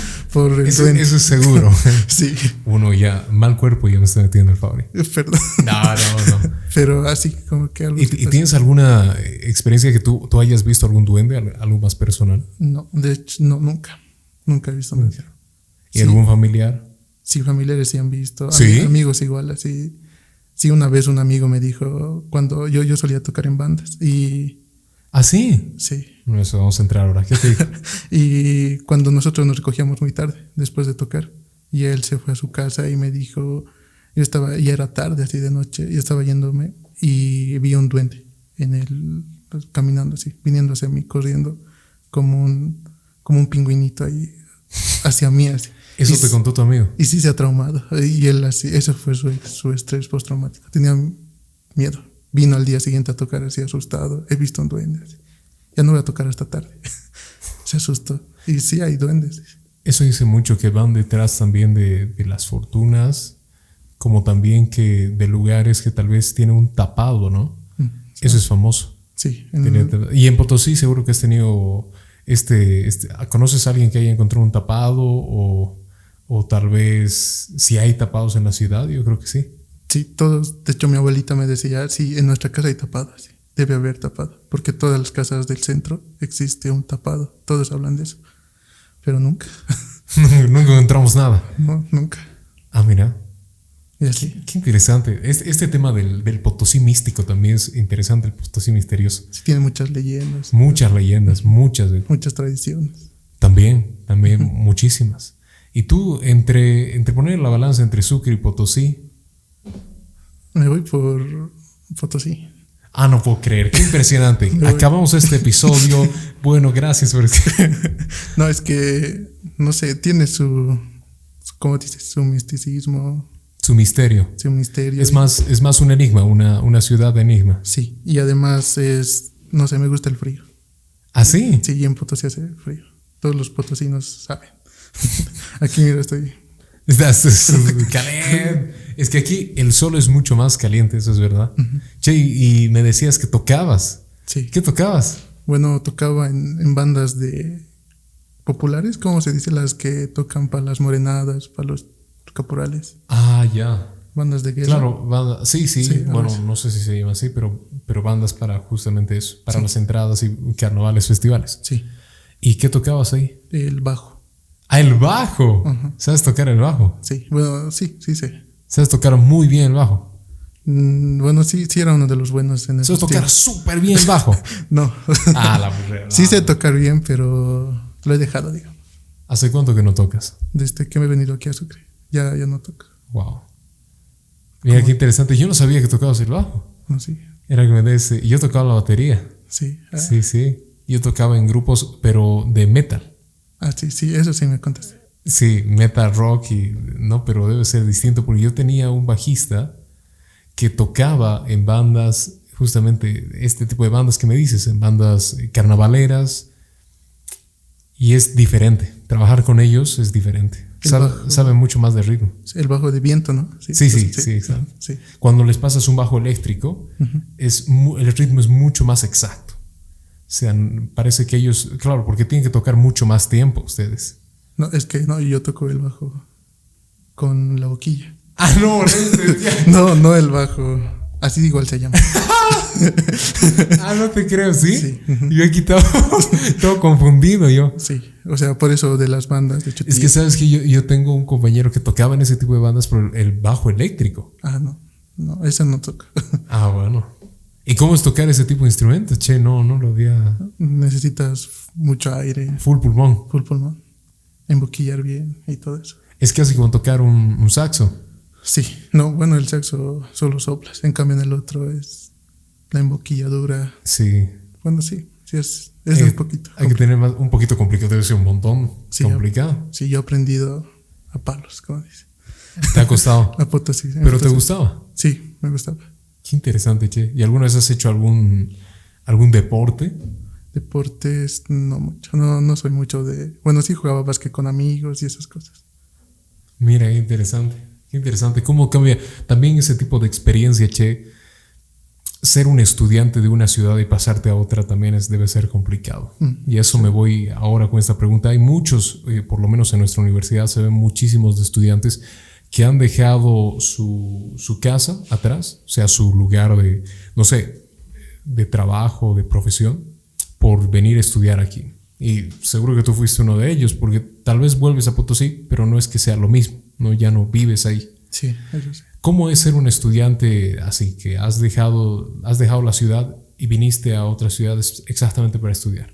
Speaker 2: por el
Speaker 1: Eso,
Speaker 2: duende.
Speaker 1: eso es seguro. [laughs]
Speaker 2: Sí,
Speaker 1: Uno ya, mal cuerpo, ya me estoy metiendo el Fabri.
Speaker 2: perdón.
Speaker 1: No, no, no. [laughs]
Speaker 2: Pero así como que algo
Speaker 1: ¿Y, y tienes alguna eh, experiencia que tú, tú hayas visto algún duende, al- algo más personal?
Speaker 2: No, de hecho, no, nunca. Nunca he visto nada.
Speaker 1: ¿Y
Speaker 2: Sí.
Speaker 1: algún familiar?
Speaker 2: Sí, familiares sí han visto.
Speaker 1: ¿Sí?
Speaker 2: ami- Amigos igual, así. Sí, una vez un amigo me dijo, cuando yo, yo solía tocar en bandas, y
Speaker 1: Ah, sí.
Speaker 2: sí,
Speaker 1: Eso, vamos a entrar ahora. ¿Qué te dijo? [laughs]
Speaker 2: y cuando nosotros nos recogíamos muy tarde, después de tocar, y él se fue a su casa y me dijo, yo estaba, ya era tarde, así de noche, y estaba yéndome, y vi un duende en el, pues, caminando así, viniendo hacia mí, corriendo, como un, como un pingüinito ahí, hacia mí, así.
Speaker 1: Eso
Speaker 2: Y
Speaker 1: te contó tu amigo.
Speaker 2: Y sí se ha traumado. Y él así, eso fue su, su estrés postraumático. Tenía miedo. Vino al día siguiente a tocar así asustado. He visto un duende. así. Ya no voy a tocar hasta tarde. [laughs] se asustó. Y sí hay duendes.
Speaker 1: Eso dice mucho que van detrás también de, de las fortunas, como también que de lugares que tal vez tienen un tapado, ¿no?
Speaker 2: Mm,
Speaker 1: Eso es famoso.
Speaker 2: Sí. en-
Speaker 1: tap- y en Potosí seguro que has tenido este, este ¿conoces a alguien que haya encontrado un tapado o, o tal vez si hay tapados en la ciudad? Yo creo que sí.
Speaker 2: sí, todos. De hecho, mi abuelita me decía, sí, en nuestra casa hay tapado. sí, debe haber tapado. Porque todas las casas del centro existe un tapado. Todos hablan de eso. Pero nunca. [laughs]
Speaker 1: Nunca encontramos nada.
Speaker 2: no, nunca.
Speaker 1: Ah, mira.
Speaker 2: Y así.
Speaker 1: Qué interesante. Este, este tema del, del Potosí místico también es interesante, el Potosí misterioso.
Speaker 2: Sí, tiene muchas leyendas.
Speaker 1: Muchas leyendas, muchas.
Speaker 2: Muchas tradiciones.
Speaker 1: También, también muchísimas. Y tú, entre, entre poner la balanza entre Sucre y Potosí,
Speaker 2: Me voy por Potosí.
Speaker 1: ah, no puedo creer, qué impresionante. [laughs] Acabamos este episodio. [laughs] Bueno, gracias por [laughs]
Speaker 2: No, es que, no sé, tiene su, su- ¿cómo dices? Su misticismo,
Speaker 1: su misterio.
Speaker 2: su misterio.
Speaker 1: Es
Speaker 2: y-
Speaker 1: más, es más un enigma, una, una ciudad de enigma.
Speaker 2: Sí, y además es, no sé, me gusta el frío.
Speaker 1: ¿Ah, sí?
Speaker 2: Sí, y en Potosí hace frío. Todos los potosinos saben. [laughs] Aquí, mira, estoy.
Speaker 1: Estás es [laughs] caliente. Es que aquí el sol es mucho más caliente, eso es verdad. Che, y y me decías que tocabas.
Speaker 2: Sí.
Speaker 1: ¿Qué tocabas?
Speaker 2: Bueno, tocaba en, en bandas de populares, ¿cómo se dice? Las que tocan para las morenadas, para los caporales.
Speaker 1: Ah, ya.
Speaker 2: Bandas de guerra.
Speaker 1: Claro, banda- sí, sí,
Speaker 2: Sí,
Speaker 1: bueno, no sé si se llama así, pero, pero bandas para justamente eso, para las entradas y carnavales, festivales.
Speaker 2: Sí,
Speaker 1: ¿Y qué tocabas ahí?
Speaker 2: el bajo.
Speaker 1: Ah, el bajo.
Speaker 2: Ajá.
Speaker 1: ¿Sabes tocar el bajo?
Speaker 2: Sí, bueno, sí, sí sé.
Speaker 1: ¿Sabes tocar muy bien el bajo?
Speaker 2: Mm, Bueno, sí, sí era uno de los buenos en
Speaker 1: ¿Sabes tocar súper bien el bajo? [laughs]
Speaker 2: No.
Speaker 1: ah, la burrera. [laughs]
Speaker 2: sí sé tocar bien, pero lo he dejado, digamos.
Speaker 1: ¿Hace cuánto que no tocas?
Speaker 2: Desde que me he venido aquí a Sucre. Ya, ya no toco.
Speaker 1: Wow. Mira qué interesante. Yo no sabía que tocabas el bajo.
Speaker 2: No, sí.
Speaker 1: Era que me des. Yo tocaba la batería.
Speaker 2: Sí. Ah,
Speaker 1: Sí, sí. Yo tocaba en grupos, pero de metal.
Speaker 2: Ah, sí, sí, eso sí me contaste.
Speaker 1: Sí, metal rock y no, pero debe ser distinto porque yo tenía un bajista que tocaba en bandas, justamente este tipo de bandas que me dices, en bandas carnavaleras y es diferente. Trabajar con ellos es diferente.
Speaker 2: El
Speaker 1: Sabe,
Speaker 2: bajo.
Speaker 1: saben mucho más de ritmo.
Speaker 2: El bajo de viento, ¿no?
Speaker 1: Sí, sí,
Speaker 2: entonces,
Speaker 1: sí, exacto.
Speaker 2: Sí.
Speaker 1: Cuando les pasas un bajo eléctrico, es el ritmo es mucho más exacto. O sea, n- parece que ellos, claro, porque tienen que tocar mucho más tiempo ustedes.
Speaker 2: No, es que no, yo toco el bajo con la boquilla.
Speaker 1: Ah, no.
Speaker 2: No, no el bajo. Así igual se llama. [laughs]
Speaker 1: ah, no te creo, ¿sí? Yo he quitado [laughs] todo confundido yo.
Speaker 2: Sí, o sea, por eso de las bandas de
Speaker 1: Es que sabes que yo, yo, tengo un compañero que tocaba en ese tipo de bandas por el bajo eléctrico.
Speaker 2: Ah, no. No, esa no toca.
Speaker 1: ah, bueno. ¿Y cómo es tocar ese tipo de instrumentos? Che, no, no lo había.
Speaker 2: Necesitas mucho aire.
Speaker 1: Full pulmón.
Speaker 2: Full pulmón. Emboquillar bien y todo eso.
Speaker 1: Es casi como tocar un, saxo.
Speaker 2: Sí, no, bueno, el saxo solo soplas. En cambio, en el otro es la emboquilladura.
Speaker 1: Sí.
Speaker 2: Bueno, sí, sí, es, es un poquito.
Speaker 1: Hay que tener un poquito complicado, debe ser un montón complicado.
Speaker 2: sí, yo he aprendido a palos, como dice.
Speaker 1: ¿Te ha costado? [laughs]
Speaker 2: a Potosí.
Speaker 1: ¿Pero te gustaba?
Speaker 2: Sí, me gustaba.
Speaker 1: Qué interesante, che. ¿Y alguna vez has hecho algún, algún deporte?
Speaker 2: Deportes, no mucho. No, no soy mucho de. Bueno, sí jugaba básquet con amigos y esas cosas.
Speaker 1: Mira, qué interesante. Qué interesante. ¿Cómo cambia también ese tipo de experiencia, che? Ser un estudiante de una ciudad y pasarte a otra también es, debe ser complicado. Mm, y eso me voy ahora con esta pregunta. Hay muchos, eh, por lo menos en nuestra universidad, se ven muchísimos de estudiantes que han dejado su, su casa atrás, o sea, su lugar de, no sé, de trabajo, de profesión, por venir a estudiar aquí. Y seguro que tú fuiste uno de ellos, porque tal vez vuelves a Potosí, pero no es que sea lo mismo, no ya no vives ahí.
Speaker 2: Sí, eso sí.
Speaker 1: ¿Cómo es ser un estudiante así que has dejado, has dejado la ciudad y viniste a otras ciudades exactamente para estudiar?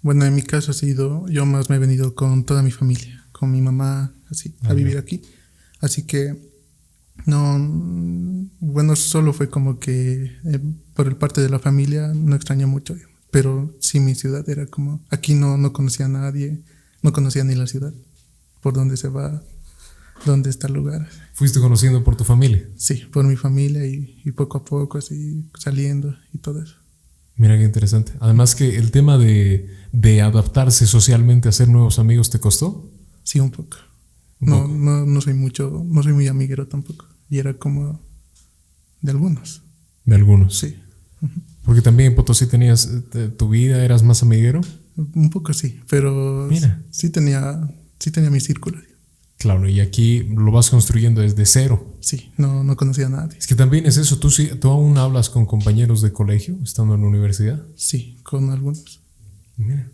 Speaker 2: Bueno, en mi caso ha sido, yo más me he venido con toda mi familia, con mi mamá, así, a vivir aquí. Así que no, bueno, solo fue como que eh, por el parte de la familia no extrañé mucho, pero sí mi ciudad era como, aquí no, no conocía a nadie, no conocía ni la ciudad, por dónde se va, dónde está el lugar.
Speaker 1: ¿Fuiste conociendo por tu familia?
Speaker 2: Sí, por mi familia y, poco a poco así saliendo y todo eso.
Speaker 1: Mira qué interesante. Además que el tema de, de adaptarse socialmente, a hacer nuevos amigos, ¿te costó?
Speaker 2: Sí, un poco. No, no, no soy mucho, no soy muy amiguero tampoco. Y era como de algunos.
Speaker 1: De algunos.
Speaker 2: Sí.
Speaker 1: Porque también en Potosí tenías eh, tu vida, eras más amiguero.
Speaker 2: Un poco sí, pero Mira. sí tenía, sí tenía mi círculo.
Speaker 1: Claro, y aquí lo vas construyendo desde cero.
Speaker 2: Sí, no, no conocía a nadie.
Speaker 1: Es que también es eso, ¿tú, ¿tú aún hablas con compañeros de colegio estando en la universidad?
Speaker 2: Sí, con algunos.
Speaker 1: Mira.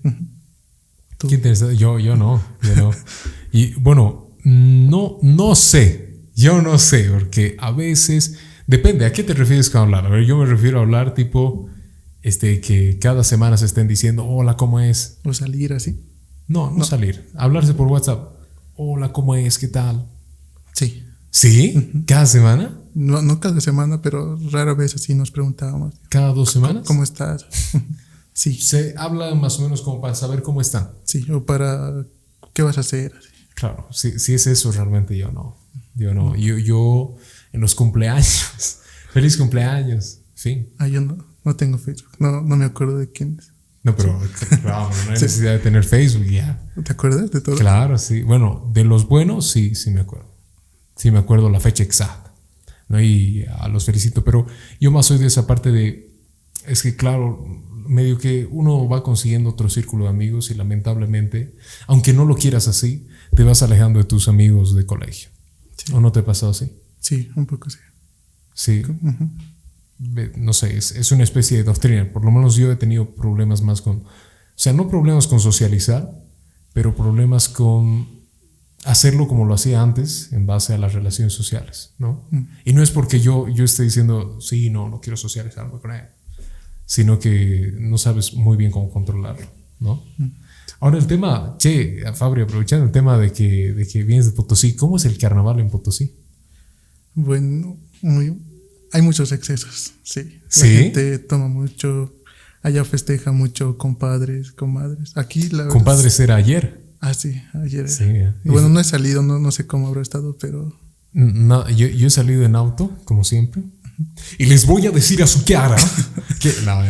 Speaker 1: Qué interesante, yo, yo no, yo no. [laughs] y bueno, no, no sé. Yo no sé, porque a veces depende. ¿A qué te refieres con hablar? A ver, yo me refiero a hablar tipo este que cada semana se estén diciendo, hola, ¿cómo es?
Speaker 2: O salir así.
Speaker 1: No, no, salir. Hablarse por WhatsApp. Hola, ¿cómo es? ¿Qué tal?
Speaker 2: Sí.
Speaker 1: ¿Sí? ¿Cada semana?
Speaker 2: No, no cada semana, pero rara vez así nos preguntábamos.
Speaker 1: ¿Cada dos semanas?
Speaker 2: ¿Cómo estás? [laughs] sí.
Speaker 1: Se habla más o menos como para saber cómo están.
Speaker 2: Sí, o para qué vas a hacer.
Speaker 1: Claro, si, es eso realmente yo no. Yo no. Yo, yo en los cumpleaños. [laughs] Feliz cumpleaños. Sí.
Speaker 2: Ah, yo no, no tengo Facebook. No, no me acuerdo de quién es.
Speaker 1: No, pero no hay [laughs] necesidad de tener Facebook ya.
Speaker 2: ¿Te acuerdas de todo?
Speaker 1: Claro, sí. Bueno, de los buenos sí, sí me acuerdo. Sí me acuerdo la fecha exacta. ¿no? Y a los felicito. Pero yo más soy de esa parte de. Es que, claro, medio que uno va consiguiendo otro círculo de amigos y lamentablemente, aunque no lo quieras así, te vas alejando de tus amigos de colegio. ¿O no te ha pasado así?
Speaker 2: Sí, un poco sí.
Speaker 1: Sí. No sé, es, una especie de doctrina. Por lo menos yo he tenido problemas más con, o sea, no problemas con socializar, pero problemas con hacerlo como lo hacía antes en base a las relaciones sociales, ¿no? Mm. Y no es porque yo, yo esté diciendo, sí, no, no quiero socializar con él, sino que no sabes muy bien cómo controlarlo, ¿no? Mm. Ahora el tema, che, Fabri, aprovechando el tema de que, de que vienes de Potosí, ¿cómo es el carnaval en Potosí?
Speaker 2: Bueno, hay muchos excesos, sí. La gente toma mucho, allá festeja mucho con padres, con madres. Aquí la
Speaker 1: ¿Compadres era ayer?
Speaker 2: Ah, sí, ayer. Sí, bueno, no he salido, no, no sé cómo habrá estado, pero...
Speaker 1: No, yo, yo he salido en auto, como siempre. Y les voy a decir a su cara [laughs] que... No,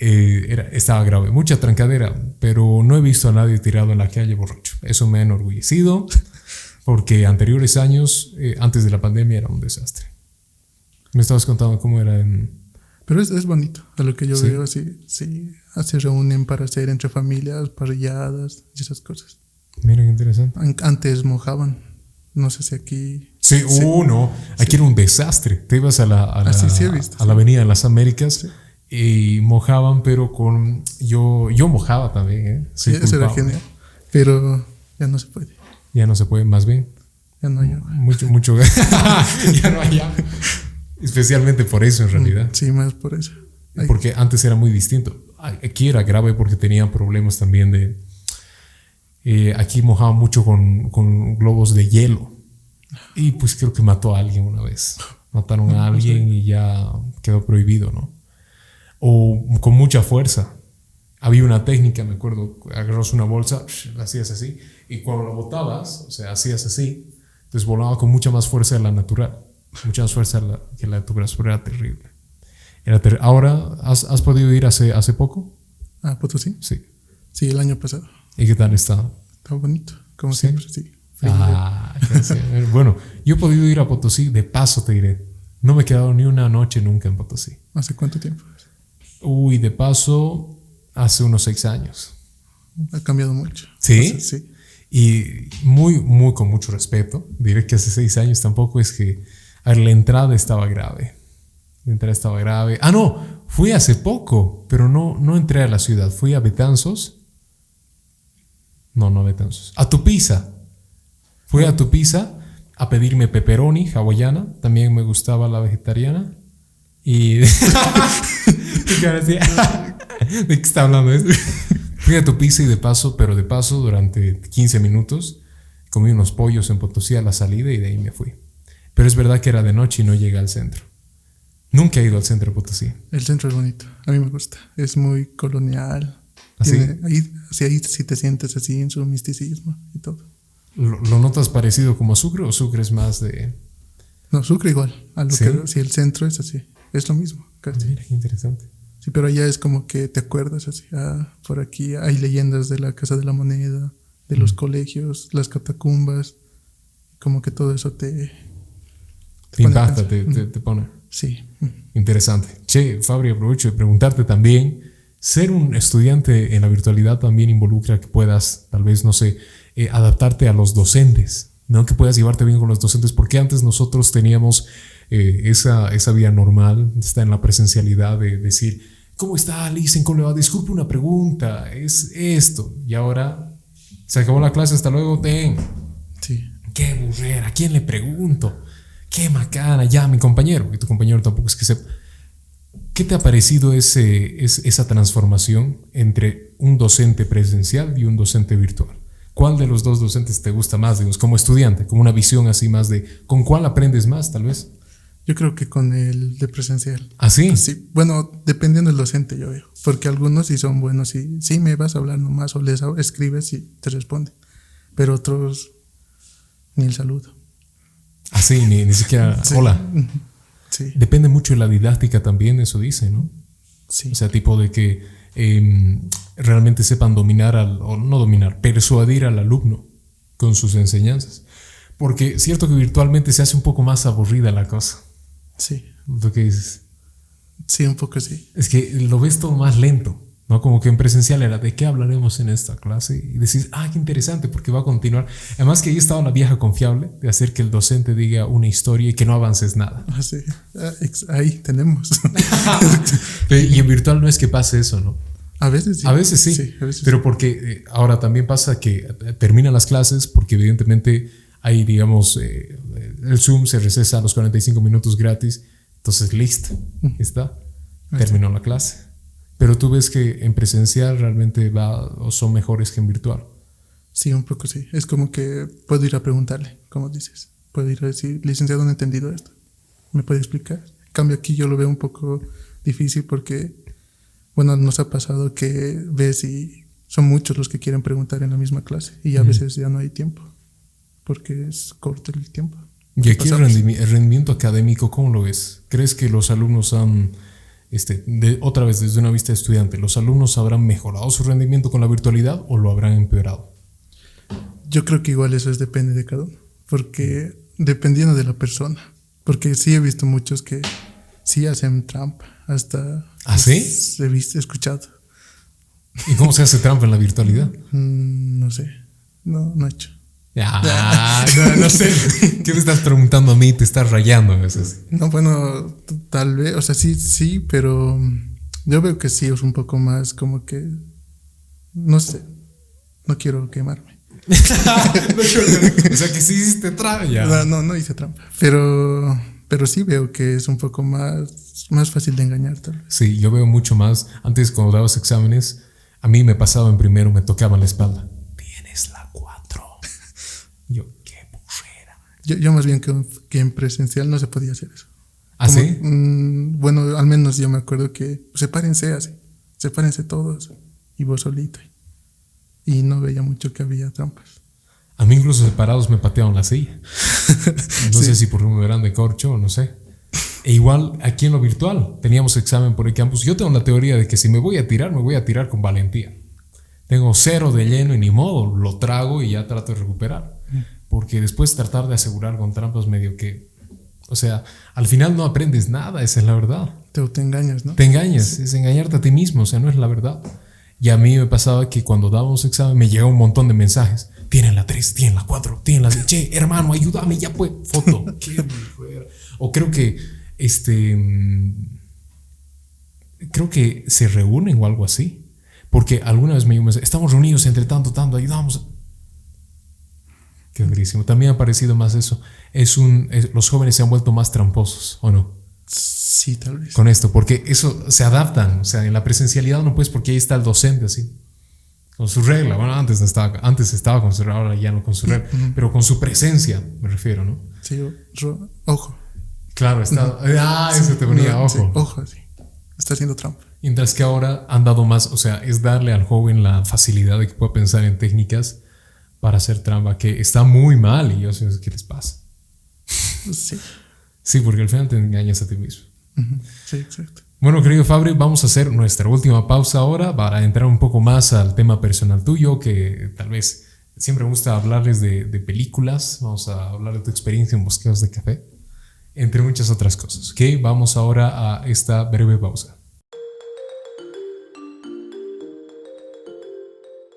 Speaker 1: eh, era, estaba grave, mucha trancadera, pero no he visto a nadie tirado en la calle borracho. Eso me ha enorgullecido, porque anteriores años, eh, antes de la pandemia, era un desastre. Me estabas contando cómo era en...
Speaker 2: Pero es, es bonito, a lo que yo veo, así, sí, se reúnen para hacer entre familias, parrilladas y esas cosas.
Speaker 1: Mira qué interesante.
Speaker 2: Antes mojaban, No sé si aquí.
Speaker 1: Sí, uno. Aquí era un desastre. Te ibas a la, a la,
Speaker 2: Ah, sí, visto,
Speaker 1: a la Avenida de las Américas y mojaban, pero con. Yo, yo mojaba también, ¿eh?
Speaker 2: Sí, eso era genial. Pero ya no se puede.
Speaker 1: Ya no se puede, más bien.
Speaker 2: Ya no hay.
Speaker 1: Mucho, mucho. [laughs] [laughs] ya no hay. Especialmente por eso, en realidad.
Speaker 2: Sí, más por eso. Ay,
Speaker 1: Porque antes era muy distinto. Aquí era grave porque tenían problemas también de. eh, aquí mojaban mucho con, con globos de hielo. Y pues creo que mató a alguien una vez. Mataron a [laughs] alguien y ya quedó prohibido, ¿no? O con mucha fuerza. Había una técnica, me acuerdo, agarras una bolsa, la hacías así, y cuando la botabas, o sea, hacías así, entonces volaba con mucha más fuerza de la natural, mucha más fuerza la- que la natural, pero era terrible. Era ter- Ahora, ¿has, has podido ir hace, hace poco?
Speaker 2: Ah, Potosí.
Speaker 1: Sí.
Speaker 2: Sí, el año pasado.
Speaker 1: ¿Y qué tal está?
Speaker 2: Estaba bonito. Como
Speaker 1: Sí.
Speaker 2: siempre, sí.
Speaker 1: Ah, bueno, yo he podido ir a Potosí, de paso te diré. No me he quedado ni una noche nunca en Potosí.
Speaker 2: ¿Hace cuánto tiempo?
Speaker 1: Uy, de paso, hace unos seis años.
Speaker 2: Ha cambiado mucho.
Speaker 1: ¿Sí?
Speaker 2: O sea, sí.
Speaker 1: Y muy, muy con mucho respeto. Diré que hace seis años tampoco es que. A ver, la entrada estaba grave. La entrada estaba grave. Ah, no, fui hace poco, pero no, no entré a la ciudad. Fui a Betanzos. No, no a Betanzos. A Tupiza. Fui a Tupiza a pedirme pepperoni hawaiana. También me gustaba la vegetariana. Y. ¿Qué cara hacía? ¿De qué está hablando esto? [laughs] Fui a Tupiza y de paso, pero de paso, durante 15 minutos, comí unos pollos en Potosí a la salida y de ahí me fui. Pero es verdad que era de noche y no llegué al centro. Nunca he ido al centro de Potosí.
Speaker 2: El centro es bonito. A mí me gusta. Es muy colonial.
Speaker 1: ¿Ah,
Speaker 2: Tiene- ahí, sí, ahí sí te sientes así en su misticismo y todo.
Speaker 1: ¿Lo, lo notas parecido como a Sucre o Sucre es más de...
Speaker 2: No, Sucre igual. A lo
Speaker 1: ¿Sí?
Speaker 2: que si el centro es así. Es lo mismo. casi.
Speaker 1: Mira, qué interesante.
Speaker 2: Sí, pero allá es como que te acuerdas así. Ah, por aquí hay leyendas de la Casa de la Moneda, de los colegios, las catacumbas. Como que todo eso te.
Speaker 1: Te impacta, te, te, te pone.
Speaker 2: Sí.
Speaker 1: Interesante. Che, Fabri, aprovecho de preguntarte también, ser un estudiante en la virtualidad también involucra que puedas, tal vez, no sé, eh, adaptarte a los docentes, ¿no? Que puedas llevarte bien con los docentes, porque antes nosotros teníamos eh, esa, esa vida normal, está en la presencialidad de decir, ¿cómo está, Lisen? ¿Cómo le va? Disculpe una pregunta, es esto. Y ahora se acabó la clase, hasta luego, ten.
Speaker 2: Sí.
Speaker 1: Qué burrera, ¿a quién le pregunto? Qué macana, ya, mi compañero. Y tu compañero tampoco es que sepa. ¿Qué te ha parecido ese, es- esa transformación entre un docente presencial y un docente virtual? ¿Cuál de los dos docentes te gusta más, digamos, como estudiante, como una visión así más de, ¿con cuál aprendes más, tal vez?
Speaker 2: Yo creo que con el de presencial.
Speaker 1: ¿Así?
Speaker 2: Sí, bueno, dependiendo del docente, yo veo. Porque algunos sí son buenos y sí me vas a hablar nomás o les escribes y te responden. Pero otros ni el saludo.
Speaker 1: Así, ni, ni siquiera,
Speaker 2: Sí.
Speaker 1: hola. [laughs]
Speaker 2: Sí,
Speaker 1: Depende mucho de la didáctica también, eso dice, ¿no?
Speaker 2: sí.
Speaker 1: O sea, tipo de que eh, realmente sepan dominar al, o no dominar, persuadir al alumno con sus enseñanzas. Porque es cierto que virtualmente se hace un poco más aburrida la cosa.
Speaker 2: Sí,
Speaker 1: Lo que dices.
Speaker 2: sí, un poco sí.
Speaker 1: Es que lo ves todo más lento, ¿no? Como que en presencial era, ¿de qué hablaremos en esta clase? Y decís, ah, qué interesante, porque va a continuar. Además que ahí estaba la vieja confiable de hacer que el docente diga una historia y que no avances nada.
Speaker 2: Ah, ex- ahí tenemos. [laughs]
Speaker 1: y en virtual no es que pase eso, ¿no?
Speaker 2: a veces sí.
Speaker 1: A veces sí,
Speaker 2: a veces
Speaker 1: pero porque eh, ahora también pasa que eh, terminan las clases porque evidentemente hay, digamos, eh, el Zoom se recesa a los 45 minutos gratis, entonces listo, está, terminó la clase. Pero tú ves que en presencial realmente va o son mejores que en virtual.
Speaker 2: Sí, un poco sí. Es como que puedo ir a preguntarle, como dices. Puedo ir a decir, licenciado, no he entendido esto. ¿Me puede explicar? En cambio, aquí yo lo veo un poco difícil porque, bueno, nos ha pasado que ves y son muchos los que quieren preguntar en la misma clase y a veces ya no hay tiempo porque es corto el tiempo.
Speaker 1: Y aquí el, rendimiento académico, ¿cómo lo ves? ¿Crees que los alumnos han, este, de- otra vez desde una vista de estudiante, los alumnos habrán mejorado su rendimiento con la virtualidad o lo habrán empeorado?
Speaker 2: Yo creo que igual eso es depende de cada uno, porque dependiendo de la persona, porque sí he visto muchos que sí hacen trampa, hasta
Speaker 1: ¿Ah, sí?
Speaker 2: he visto, escuchado,
Speaker 1: ¿Y cómo se hace trampa en la virtualidad? [laughs]
Speaker 2: Mm, no sé, no, no he hecho.
Speaker 1: Ah, [laughs] no, no sé. [laughs] ¿Qué me estás preguntando a mí? Te estás rayando a veces.
Speaker 2: No, bueno, tal vez, o sea, sí, sí, pero yo veo que sí es un poco más como que, no sé, no quiero quemarme. [laughs]
Speaker 1: o sea que sí hiciste traba ya.
Speaker 2: No, no, no hice trampa. Pero, pero sí veo que es un poco más, más fácil de engañar, tal vez.
Speaker 1: Sí, yo veo mucho más. Antes, cuando dabas exámenes, a mí me pasaba en primero, me tocaban la espalda. Tienes la 4. Yo, qué burrera.
Speaker 2: Yo, yo más bien que, que en presencial no se podía hacer eso.
Speaker 1: ¿Ah,
Speaker 2: Como,
Speaker 1: sí?
Speaker 2: mm, bueno, al menos yo me acuerdo que sepárense así, sepárense todos y vos solito. Y no veía mucho que había trampas.
Speaker 1: A mí incluso separados me pateaban la silla. [laughs] No sé si por un verán de corcho o no sé. E igual aquí en lo virtual, teníamos examen por el campus. Yo tengo la teoría de que si me voy a tirar, me voy a tirar con valentía. Tengo cero de lleno y ni modo, lo trago y ya trato de recuperar. Porque después tratar de asegurar con trampas medio que... O sea, al final no aprendes nada, esa es la verdad.
Speaker 2: Te autoengañas, ¿no?
Speaker 1: Te engañas, es engañarte a ti mismo, o sea, no es la verdad. Y a mí me pasaba que cuando dábamos examen me llegaba un montón de mensajes. Tienen la 3, tienen la 4, tienen la... Che, hermano, ayúdame, ya pues, foto. [laughs] Qué o creo que, este... mm, Creo que se reúnen o algo así. Porque alguna vez me llegó un mensaje, estamos reunidos entre tanto, tanto, ayudamos. Qué durísimo. También ha parecido más eso. Es un... es- los jóvenes se han vuelto más tramposos, ¿o no?
Speaker 2: Sí, tal vez.
Speaker 1: con esto, porque eso se adaptan, o sea, en la presencialidad no puedes porque ahí está el docente así, con su regla, bueno, antes no estaba, antes estaba con su regla, ahora ya no con su regla, pero con su presencia, me refiero, ¿no?
Speaker 2: Sí, ojo.
Speaker 1: Claro, está, ah, eso te ponía,
Speaker 2: No, sí,
Speaker 1: ojo.
Speaker 2: ojo, sí. Está haciendo trampa.
Speaker 1: Mientras que ahora han dado más, o sea, es darle al joven la facilidad de que pueda pensar en técnicas para hacer trampa, que está muy mal y yo sé qué les pasa. [laughs]
Speaker 2: Sí.
Speaker 1: Sí, porque al final te engañas a ti mismo.
Speaker 2: Sí, exacto.
Speaker 1: Bueno, querido Fabri, vamos a hacer nuestra última pausa ahora para entrar un poco más al tema personal tuyo, que tal vez siempre me gusta hablarles de, de películas, vamos a hablar de tu experiencia en bosqueos de café, entre muchas otras cosas. ¿ok? Vamos ahora a esta breve pausa.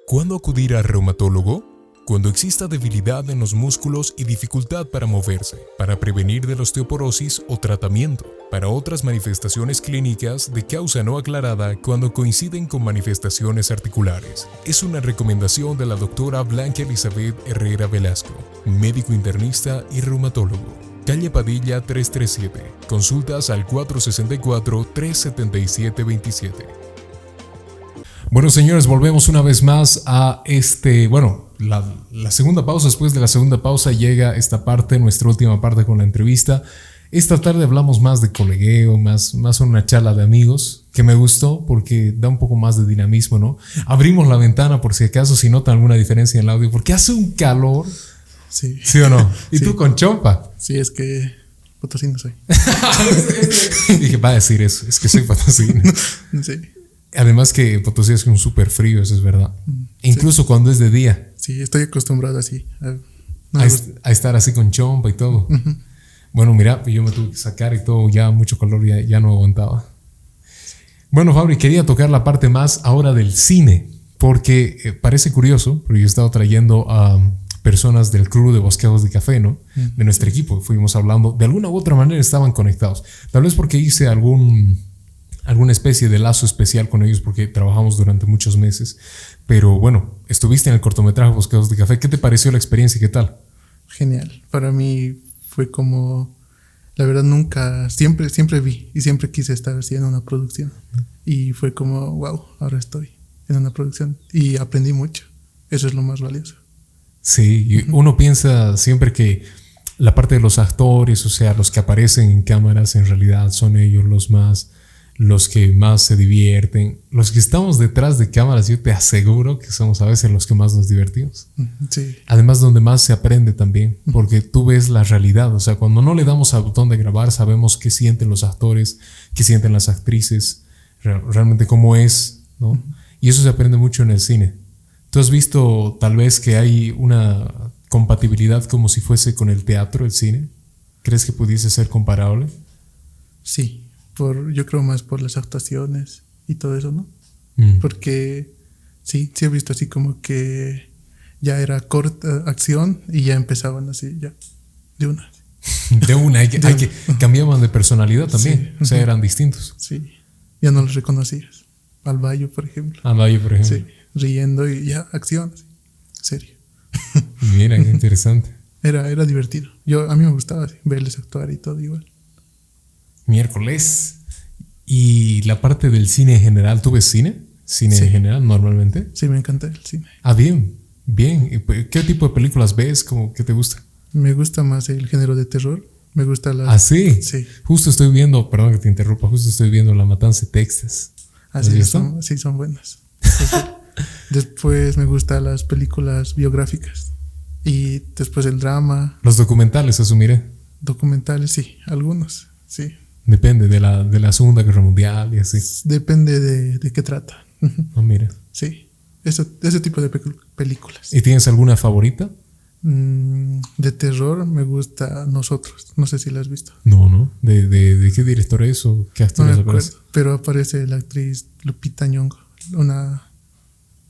Speaker 1: ¿Cuándo acudir al reumatólogo? Cuando exista debilidad en los músculos y dificultad para moverse, para prevenir de la osteoporosis o tratamiento, para otras manifestaciones clínicas de causa no aclarada cuando coinciden con manifestaciones articulares. Es una recomendación de la doctora Blanca Elizabeth Herrera Velasco, médico internista y reumatólogo. Calle Padilla 337. Consultas al 464-377-27. Bueno, señores, volvemos una vez más a este, bueno, la, la segunda pausa. Después de la segunda pausa llega esta parte, nuestra última parte con la entrevista. Esta tarde hablamos más de colegueo, más, más una charla de amigos, que me gustó porque da un poco más de dinamismo, ¿no? Abrimos la ventana por si acaso, si notan alguna diferencia en el audio, porque hace un calor,
Speaker 2: Sí.
Speaker 1: ¿sí o no? [laughs] Y
Speaker 2: Sí.
Speaker 1: tú con chompa.
Speaker 2: Sí, es que potosino soy. [laughs]
Speaker 1: Dije, va a decir eso, es que soy potosino. [laughs]
Speaker 2: Sí.
Speaker 1: Además que Potosí es un súper frío, eso es verdad. E incluso cuando es de día.
Speaker 2: Sí, estoy acostumbrado así. a- no
Speaker 1: a,
Speaker 2: me
Speaker 1: est- a estar así con chompa y todo. Bueno, mira, yo me tuve que sacar y todo, ya mucho calor, ya, ya no aguantaba. Bueno, Fabri, quería tocar la parte más ahora del cine, porque eh, parece curioso, porque yo he estado trayendo a personas del crew de Bosquejos de Café, ¿no? De nuestro equipo, fuimos hablando, de alguna u otra manera estaban conectados. Tal vez porque hice algún, alguna especie de lazo especial con ellos, porque trabajamos durante muchos meses. Pero bueno, estuviste en el cortometraje Bosquejos de Café, ¿qué te pareció la experiencia y qué tal?
Speaker 2: Genial. Para mí fue como, la verdad nunca, siempre, siempre vi y siempre quise estar así en una producción. Y fue como, wow, ahora estoy en una producción y aprendí mucho. Eso es lo más valioso.
Speaker 1: Sí, uno piensa siempre que la parte de los actores, o sea, los que aparecen en cámaras, en realidad son ellos los más, los que más se divierten. Los que estamos detrás de cámaras, yo te aseguro que somos a veces los que más nos divertimos.
Speaker 2: Sí,
Speaker 1: Además, donde más se aprende también, porque tú ves la realidad. O sea, cuando no le damos al botón de grabar, sabemos qué sienten los actores, qué sienten las actrices, re- realmente cómo es, ¿no? Y eso se aprende mucho en el cine. ¿Tú has visto tal vez que hay una compatibilidad como si fuese con el teatro, el cine? ¿Crees que pudiese ser comparable?
Speaker 2: sí. Por, yo creo más por las actuaciones y todo eso, ¿no?
Speaker 1: Mm.
Speaker 2: Porque sí, sí he visto así como que ya era corta acción y ya empezaban así, ya, de una. [laughs]
Speaker 1: De una, hay que, [laughs] hay que cambiaban de personalidad también, o sea, eran distintos.
Speaker 2: Sí, ya no los reconocías. Al Bayo, por ejemplo.
Speaker 1: Al Bayo, por ejemplo.
Speaker 2: Sí, riendo y ya, acción, así, serio.
Speaker 1: Mira, qué [laughs] interesante.
Speaker 2: Era, era divertido. Yo, a mí me gustaba así, verles actuar y todo igual.
Speaker 1: Miércoles. ¿Y la parte del cine en general? ¿Tú ves cine? ¿Cine
Speaker 2: Sí.
Speaker 1: en general normalmente?
Speaker 2: Sí, me encanta el cine.
Speaker 1: Ah, bien, bien. ¿Y pues, ¿Qué tipo de películas ves? ¿Cómo, ¿Qué te gusta?
Speaker 2: Me gusta más el género de terror. Me gusta la...
Speaker 1: Ah, sí.
Speaker 2: Sí.
Speaker 1: Justo estoy viendo, perdón que te interrumpa, justo estoy viendo La Matanza de Texas. ¿Has
Speaker 2: Así
Speaker 1: visto?
Speaker 2: son, sí, son buenas. [laughs] después me gustan las películas biográficas. Y después el drama,
Speaker 1: Los documentales, asumiré.
Speaker 2: documentales, sí, algunos, sí.
Speaker 1: Depende de la, de la Segunda Guerra Mundial y así.
Speaker 2: Depende de, de qué trata.
Speaker 1: No, mira.
Speaker 2: sí, eso, ese tipo de pe- películas.
Speaker 1: ¿Y tienes alguna favorita?
Speaker 2: Mm, de terror me gusta Nosotros. No sé si la has visto.
Speaker 1: No, ¿no? ¿De, de, de qué director es o qué
Speaker 2: No
Speaker 1: actores
Speaker 2: me
Speaker 1: aparece?
Speaker 2: pero aparece la actriz Lupita Nyong'o, una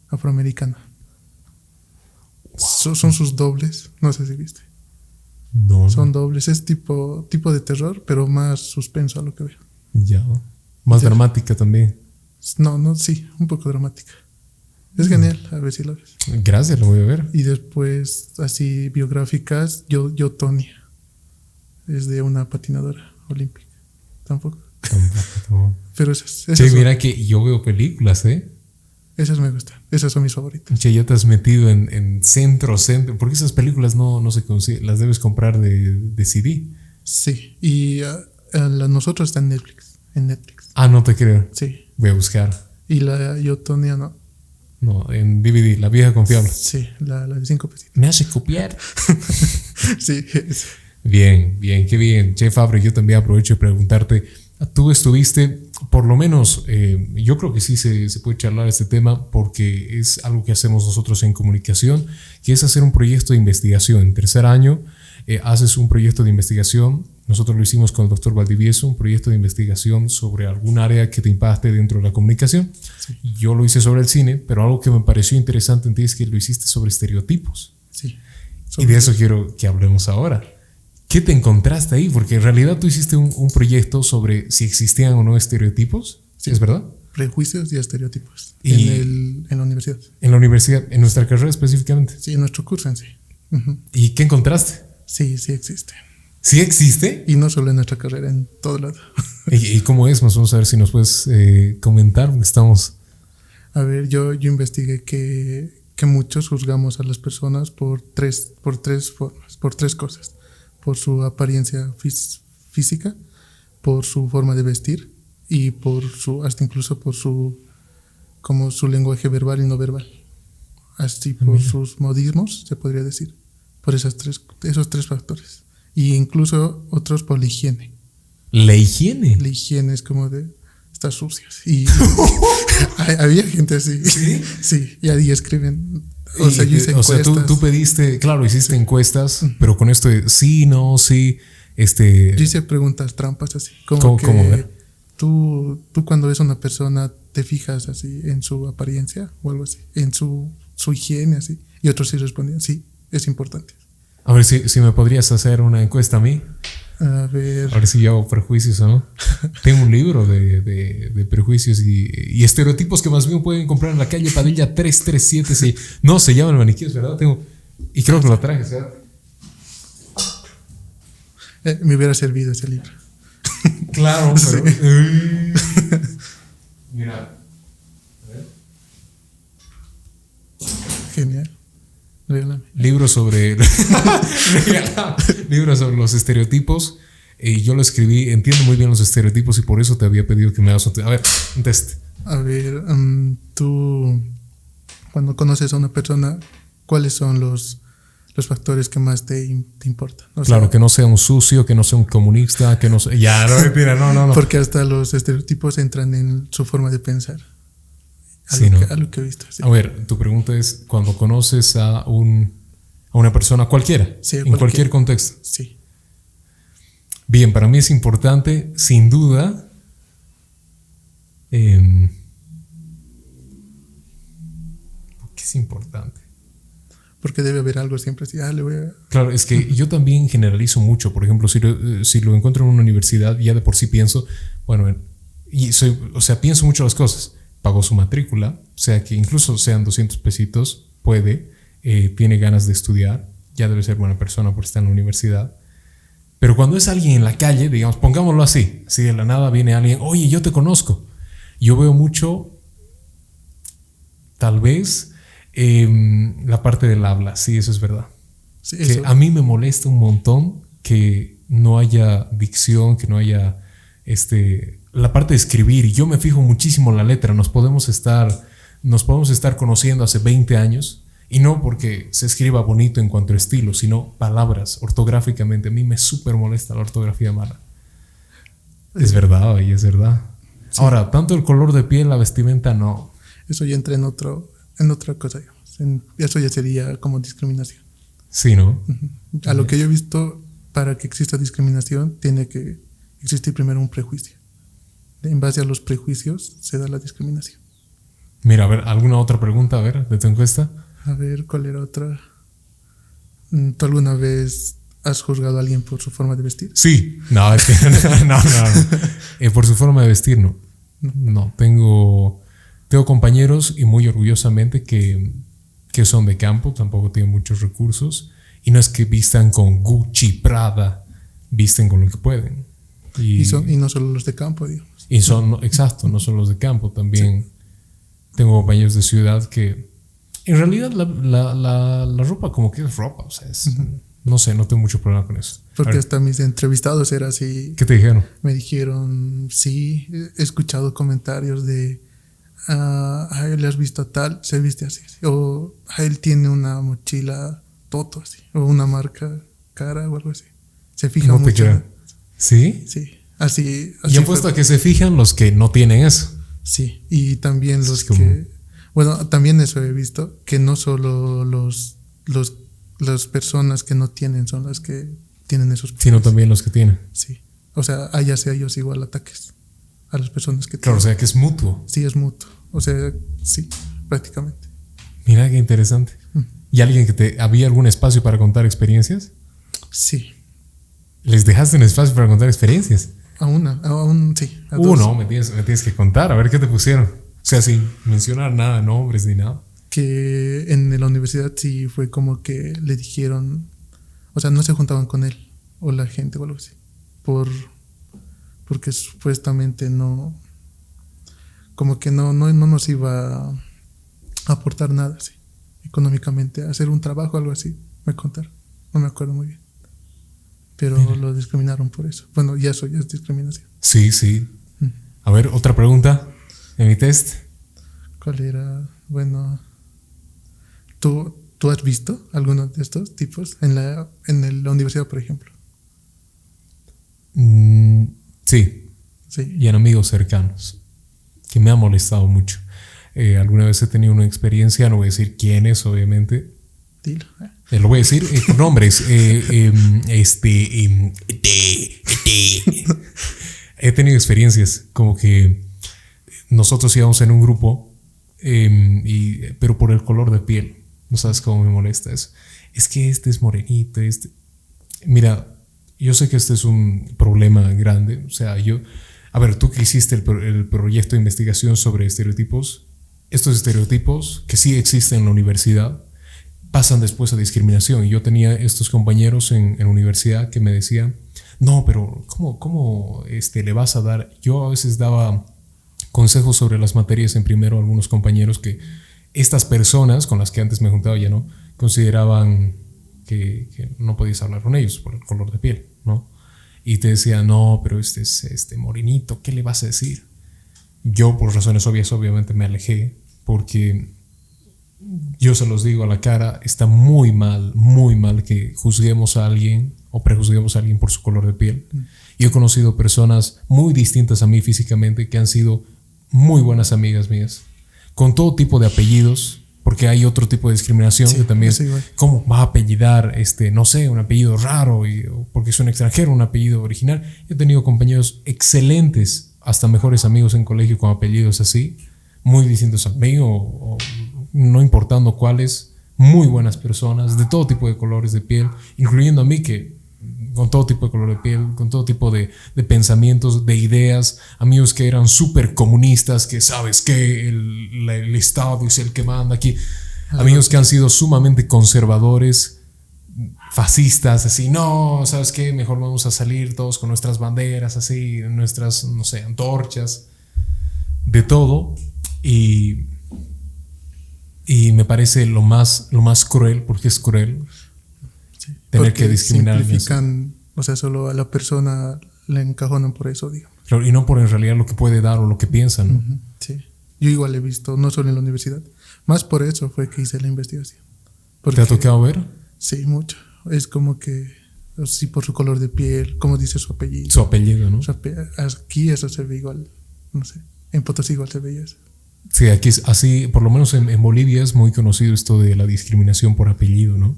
Speaker 2: afroamericana. So- son sus dobles, no sé si viste.
Speaker 1: No,
Speaker 2: Son dobles, es tipo, tipo de terror, pero más suspenso a lo que veo.
Speaker 1: ya. Más dramática también.
Speaker 2: No, no, sí, un poco dramática. Es genial, a ver si lo ves.
Speaker 1: Gracias, lo voy a ver.
Speaker 2: Y después, así biográficas, yo, yo Tonia. Es de una patinadora olímpica. Tampoco.
Speaker 1: Tampoco, tampoco. [laughs]
Speaker 2: Pero esas, son-
Speaker 1: mira que yo veo películas, ¿eh?
Speaker 2: Esas me gustan. Esas son mis favoritas.
Speaker 1: Che, ya te has metido en, en centro, centro. Porque esas películas no, no se consiguen. Las debes comprar de, de CD.
Speaker 2: Sí. Y ah, ah, la nosotros está en Netflix. En Netflix.
Speaker 1: Ah, no te creo.
Speaker 2: Sí.
Speaker 1: Voy a buscar.
Speaker 2: Y la yo Tonia no.
Speaker 1: No, en DVD, la vieja confiable.
Speaker 2: Sí, la, la de cinco pesitos.
Speaker 1: Me hace copiar. [laughs]
Speaker 2: Sí, es-
Speaker 1: Bien, bien, qué bien. Che, Fabre, yo también aprovecho de preguntarte. Tú estuviste, por lo menos, eh, yo creo que sí se, se puede charlar este tema porque es algo que hacemos nosotros en comunicación, que es hacer un proyecto de investigación. En tercer año eh, haces un proyecto de investigación. Nosotros lo hicimos con el doctor Valdivieso, un proyecto de investigación sobre algún área que te impacte dentro de la comunicación. Yo lo hice sobre el cine, pero algo que me pareció interesante en ti es que lo hiciste sobre estereotipos.
Speaker 2: sí.
Speaker 1: Y de eso quiero que hablemos ahora. ¿Qué te encontraste ahí? Porque en realidad tú hiciste un, un proyecto sobre si existían o no estereotipos.
Speaker 2: Sí.
Speaker 1: ¿Es verdad?
Speaker 2: Prejuicios y estereotipos.
Speaker 1: Y-
Speaker 2: En, el, en la universidad.
Speaker 1: En la universidad, en nuestra carrera específicamente.
Speaker 2: Sí, en nuestro curso en sí.
Speaker 1: ¿Y qué encontraste?
Speaker 2: Sí, sí existe.
Speaker 1: ¿Sí existe?
Speaker 2: Y no solo en nuestra carrera, en todo lado. [laughs]
Speaker 1: ¿Y, y cómo es? Más vamos a ver si nos puedes eh, comentar. Estamos.
Speaker 2: A ver, yo, yo investigué que, que muchos juzgamos a las personas por tres, por tres formas, por tres cosas. Por su apariencia fís- física, por su forma de vestir y por su, hasta incluso por su, como su lenguaje verbal y no verbal. Así por
Speaker 1: Mira.
Speaker 2: sus modismos, se podría decir. Por esas tres, esos tres factores. Y incluso otros por la higiene.
Speaker 1: La higiene.
Speaker 2: La higiene es como de estar sucios. Y [laughs] [laughs] hay- había gente así.
Speaker 1: ¿Sí?
Speaker 2: Sí, y ahí escriben. O sea, yo
Speaker 1: Y,
Speaker 2: hice
Speaker 1: o sea, tú, tú pediste, claro, hiciste encuestas, pero con esto de sí, no, sí, este.
Speaker 2: Yo hice preguntas trampas así. Como
Speaker 1: ¿Cómo-
Speaker 2: que
Speaker 1: cómo?
Speaker 2: Tú, tú cuando ves a una persona te fijas así en su apariencia o algo así, en su, su higiene así. Y otros sí respondían, sí, es importante.
Speaker 1: A ver si, si me podrías hacer una encuesta a mí.
Speaker 2: A ver,
Speaker 1: A ver si yo hago prejuicios no. [laughs] Tengo un libro de, de- de prejuicios y, y estereotipos que más bien pueden comprar en la calle Padilla 337. Sí. No, se llaman maniquíes, ¿verdad? Tengo, y creo que lo traje, ¿verdad?
Speaker 2: eh, me hubiera servido ese libro. [laughs]
Speaker 1: Claro, [laughs] pero. Uy. Mira.
Speaker 2: Genial. Regálame.
Speaker 1: Libro sobre. [laughs] libro sobre los estereotipos. Y yo lo escribí, entiendo muy bien los estereotipos y por eso te había pedido que me hagas un test. A ver, un test.
Speaker 2: A ver, mm, tú, cuando conoces a una persona, ¿cuáles son los, los factores que más te, te importan? O
Speaker 1: Claro,
Speaker 2: sea,
Speaker 1: que no sea un sucio, que no sea un comunista, que no sea. Ya, no, mentira, no, no, no. [laughs]
Speaker 2: Porque hasta los estereotipos entran en su forma de pensar. A,
Speaker 1: Sí,
Speaker 2: lo,
Speaker 1: ¿no?
Speaker 2: que, a lo que he visto. sí.
Speaker 1: A ver, tu pregunta es, cuando conoces a, un, a una persona cualquiera,
Speaker 2: Sí,
Speaker 1: en
Speaker 2: cualquier-
Speaker 1: cualquier contexto.
Speaker 2: Sí.
Speaker 1: Bien, para mí es importante, sin duda, ¿por qué es importante?
Speaker 2: Porque debe haber algo siempre así, ah, le voy a... [laughs]
Speaker 1: Claro, es que yo también generalizo mucho. Por ejemplo, si lo, si lo encuentro en una universidad, ya de por sí pienso, bueno, y soy, o sea, pienso mucho las cosas. Pago su matrícula, o sea que incluso sean 200 pesitos, puede, eh, tiene ganas de estudiar, ya debe ser buena persona por estar en la universidad. Pero cuando es alguien en la calle, digamos, pongámoslo así, si de la nada viene alguien, oye, yo te conozco. Yo veo mucho, tal vez, em, la parte del habla, sí, eso es verdad. que a mí me molesta un montón que no haya dicción, que no haya este, la parte de escribir. Yo me fijo muchísimo en la letra. Nos podemos estar, nos podemos estar conociendo hace 20 años y no porque se escriba bonito en cuanto a estilo, sino palabras, ortográficamente. A mí me súper molesta la ortografía mala. Es verdad, y es verdad. Ahora, tanto el color de piel, la vestimenta, no.
Speaker 2: Eso ya entra en, otro, en otra cosa, digamos. eso ya sería como discriminación.
Speaker 1: Sí, ¿no?
Speaker 2: A lo que yo he visto, para que exista discriminación, tiene que existir primero un prejuicio. En base a los prejuicios se da la discriminación.
Speaker 1: Mira, a ver, ¿alguna otra pregunta, a ver, de tu encuesta?
Speaker 2: A ver, ¿cuál era otra? Mm, ¿Tú alguna vez has juzgado a alguien por su forma de vestir?
Speaker 1: Sí. No, [laughs] no, no. Eh, por su forma de vestir, no. No, tengo, tengo compañeros y muy orgullosamente que, que son de campo, tampoco tienen muchos recursos. Y no es que vistan con Gucci, Prada, visten con lo que pueden.
Speaker 2: Y, son, y no solo los de campo, digamos.
Speaker 1: Y son, exacto, no solo los de campo, también tengo compañeros de ciudad que en realidad la, la, la, ropa como que es ropa, o sea, no sé, no tengo mucho problema con eso.
Speaker 2: Porque hasta mis entrevistados era así.
Speaker 1: ¿Qué te dijeron?
Speaker 2: Me dijeron, sí, he escuchado comentarios de, ah, a él le has visto tal, se viste así, o a él tiene una mochila Toto así, o una marca cara o algo así. Se fija mucho.
Speaker 1: ¿Sí?
Speaker 2: Sí, así.
Speaker 1: así y apuesto a que se fijan los que no tienen eso.
Speaker 2: Sí, y también los que bueno, también eso he visto, que no solo los, los, las personas que no tienen son las que tienen esos
Speaker 1: problemas. Sino también los que tienen.
Speaker 2: Sí. O sea, hay hacia ellos igual ataques a las personas que
Speaker 1: Claro, o sea que es mutuo.
Speaker 2: Sí, es mutuo. O sea, sí, prácticamente.
Speaker 1: Mira qué interesante. ¿Y alguien que te había algún espacio para contar experiencias?
Speaker 2: Sí.
Speaker 1: ¿Les dejaste un espacio para contar experiencias?
Speaker 2: A una, a un, sí.
Speaker 1: A uh, no, me tienes, me tienes que contar, a ver qué te pusieron. O sea, sin mencionar nada, nombres ni nada.
Speaker 2: Que en la universidad sí fue como que le dijeron, o sea, no se juntaban con él o la gente o algo así, por, porque supuestamente no, como que no, no, no nos iba a aportar nada así, económicamente, hacer un trabajo o algo así, me contaron, no me acuerdo muy bien. Pero lo discriminaron por eso. Bueno, ya eso ya es discriminación.
Speaker 1: Sí, sí. A ver, otra pregunta en mi test.
Speaker 2: ¿Cuál era? Bueno, ¿tú, ¿tú has visto alguno de estos tipos en la, en la universidad, por ejemplo?
Speaker 1: Mm, sí. sí. Y en amigos cercanos, que me ha molestado mucho. Eh, alguna vez he tenido una experiencia, no voy a decir quién es, obviamente.
Speaker 2: Dilo.
Speaker 1: Eh, lo voy a decir eh, con nombres. Em, este, em, este, este. he tenido experiencias como que nosotros íbamos en un grupo, em, y, pero por el color de piel. No sabes cómo me molesta eso. Es que este es morenito, este. Mira, yo sé que este es un problema grande. O sea, yo. A ver, tú que hiciste el, el proyecto de investigación sobre estereotipos, estos estereotipos que sí existen en la universidad pasan después a discriminación. Y yo tenía estos compañeros en, en universidad que me decían, no, pero ¿cómo, cómo este, le vas a dar? Yo a veces daba consejos sobre las materias en primero a algunos compañeros que estas personas con las que antes me juntaba ya no consideraban que, no podías hablar con ellos por el color de piel, ¿no? Y te decía, no, pero este es este morenito, ¿qué le vas a decir? Yo por razones obvias obviamente me alejé porque yo se los digo a la cara, está muy mal, muy mal que juzguemos a alguien o prejuzguemos a alguien por su color de piel. Mm. Yo he conocido personas muy distintas a mí físicamente que han sido muy buenas amigas mías, con todo tipo de apellidos, porque hay otro tipo de discriminación que también es, ¿cómo va a apellidar, este, no sé, un apellido raro, y, porque es un extranjero, un apellido original? He tenido compañeros excelentes, hasta mejores amigos en colegio con apellidos así, muy distintos a mí, o, no importando cuáles, muy buenas personas, de todo tipo de colores de piel, incluyendo a mí que con todo tipo de color de piel, con todo tipo de, de pensamientos, de ideas, amigos que eran súper comunistas, que sabes que el, el, Estado es el que manda aquí, amigos que han sido sumamente conservadores, fascistas, así, no, sabes qué, mejor vamos a salir todos con nuestras banderas, así, nuestras, no sé, antorchas, de todo, y, y me parece lo más, lo más cruel, porque es cruel, tener que discriminar
Speaker 2: simplifican, O sea, solo a la persona le encajonan por eso, digamos.
Speaker 1: y no por en realidad lo que puede dar o lo que piensan.
Speaker 2: Sí. Yo igual he visto, no solo en la universidad, más por eso fue que hice la investigación.
Speaker 1: ¿Te ha tocado ver?
Speaker 2: Sí, mucho. Es como que, sí, por su color de piel, como dice su apellido.
Speaker 1: Su apellido, ¿no?
Speaker 2: aquí eso se ve igual, no sé. En Potosí igual se veía eso.
Speaker 1: Sí, aquí es así, por lo menos en, Bolivia es muy conocido esto de la discriminación por apellido, ¿no?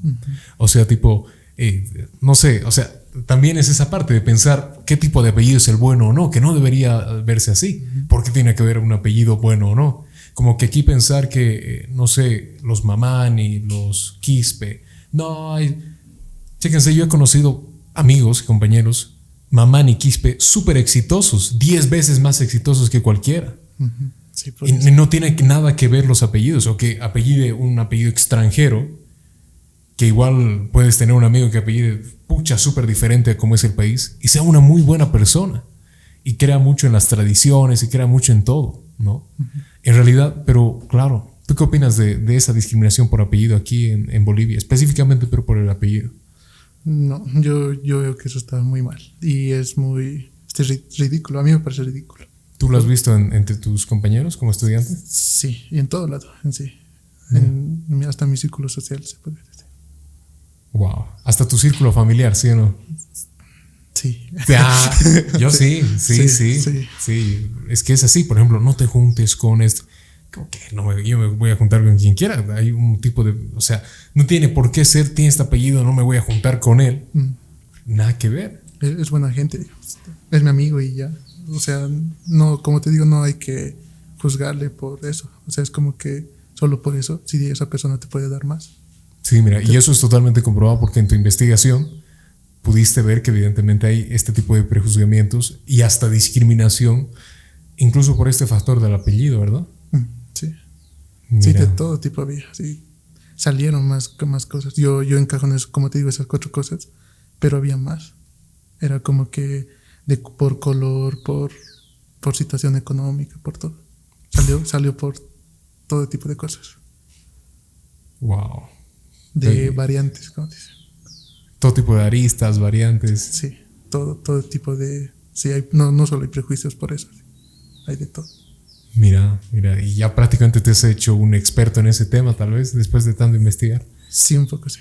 Speaker 1: O sea, tipo, eh, no sé, o sea, también es esa parte de pensar qué tipo de apellido es el bueno o no, que no debería verse así. ¿Por qué tiene que haber un apellido bueno o no? Como que aquí pensar que, eh, no sé, los Mamani, los Quispe, no hay. Chéquense, yo he conocido amigos, compañeros, Mamani y Quispe, súper exitosos, 10 veces más exitosos que cualquiera. Y no tiene nada que ver los apellidos, o que apellide un apellido extranjero que igual puedes tener un amigo que apellide pucha súper diferente como es el país y sea una muy buena persona y crea mucho en las tradiciones y crea mucho en todo, ¿no? En realidad, pero claro, ¿tú qué opinas de, esa discriminación por apellido aquí en, Bolivia, específicamente pero por el apellido?
Speaker 2: No, yo, yo veo que eso está muy mal y es muy es ridículo, a mí me parece ridículo.
Speaker 1: ¿Tú lo has visto entre tus compañeros como estudiante?
Speaker 2: Sí, y en todo lado, en sí. En, hasta mi círculo social se puede decir.
Speaker 1: Wow. Hasta tu círculo familiar, ¿sí o no?
Speaker 2: Sí. [laughs]
Speaker 1: yo sí sí, sí, sí, Es que es así, por ejemplo, no te juntes con este. Como que no yo me voy a juntar con quien quiera. Hay un tipo de. O sea, no tiene por qué ser, tiene este apellido, no me voy a juntar con él. Mm. Nada que ver.
Speaker 2: Es, buena gente, es mi amigo y ya. O sea, no, como te digo, no hay que juzgarle por eso. O sea, es como que solo por eso, si esa persona te puede dar más.
Speaker 1: Sí, mira, y eso es totalmente comprobado porque en tu investigación pudiste ver que evidentemente hay este tipo de prejuzgamientos y hasta discriminación, incluso por este factor del apellido, ¿verdad?
Speaker 2: Mm, sí. Sí, de todo tipo había. Sí. Salieron más, más cosas. Yo, yo encajo en eso, como te digo, esas cuatro cosas, pero había más. Era como que de, por color, por, por situación económica, por todo. Salió, salió por todo tipo de cosas.
Speaker 1: Wow
Speaker 2: de variantes, como dicen.
Speaker 1: Todo tipo de aristas, variantes.
Speaker 2: Sí, todo, todo tipo de... Sí, hay, no, no solo hay prejuicios por eso, hay de todo.
Speaker 1: Mira, mira, y ya prácticamente te has hecho un experto en ese tema, tal vez, después de tanto investigar.
Speaker 2: Sí, un poco sí.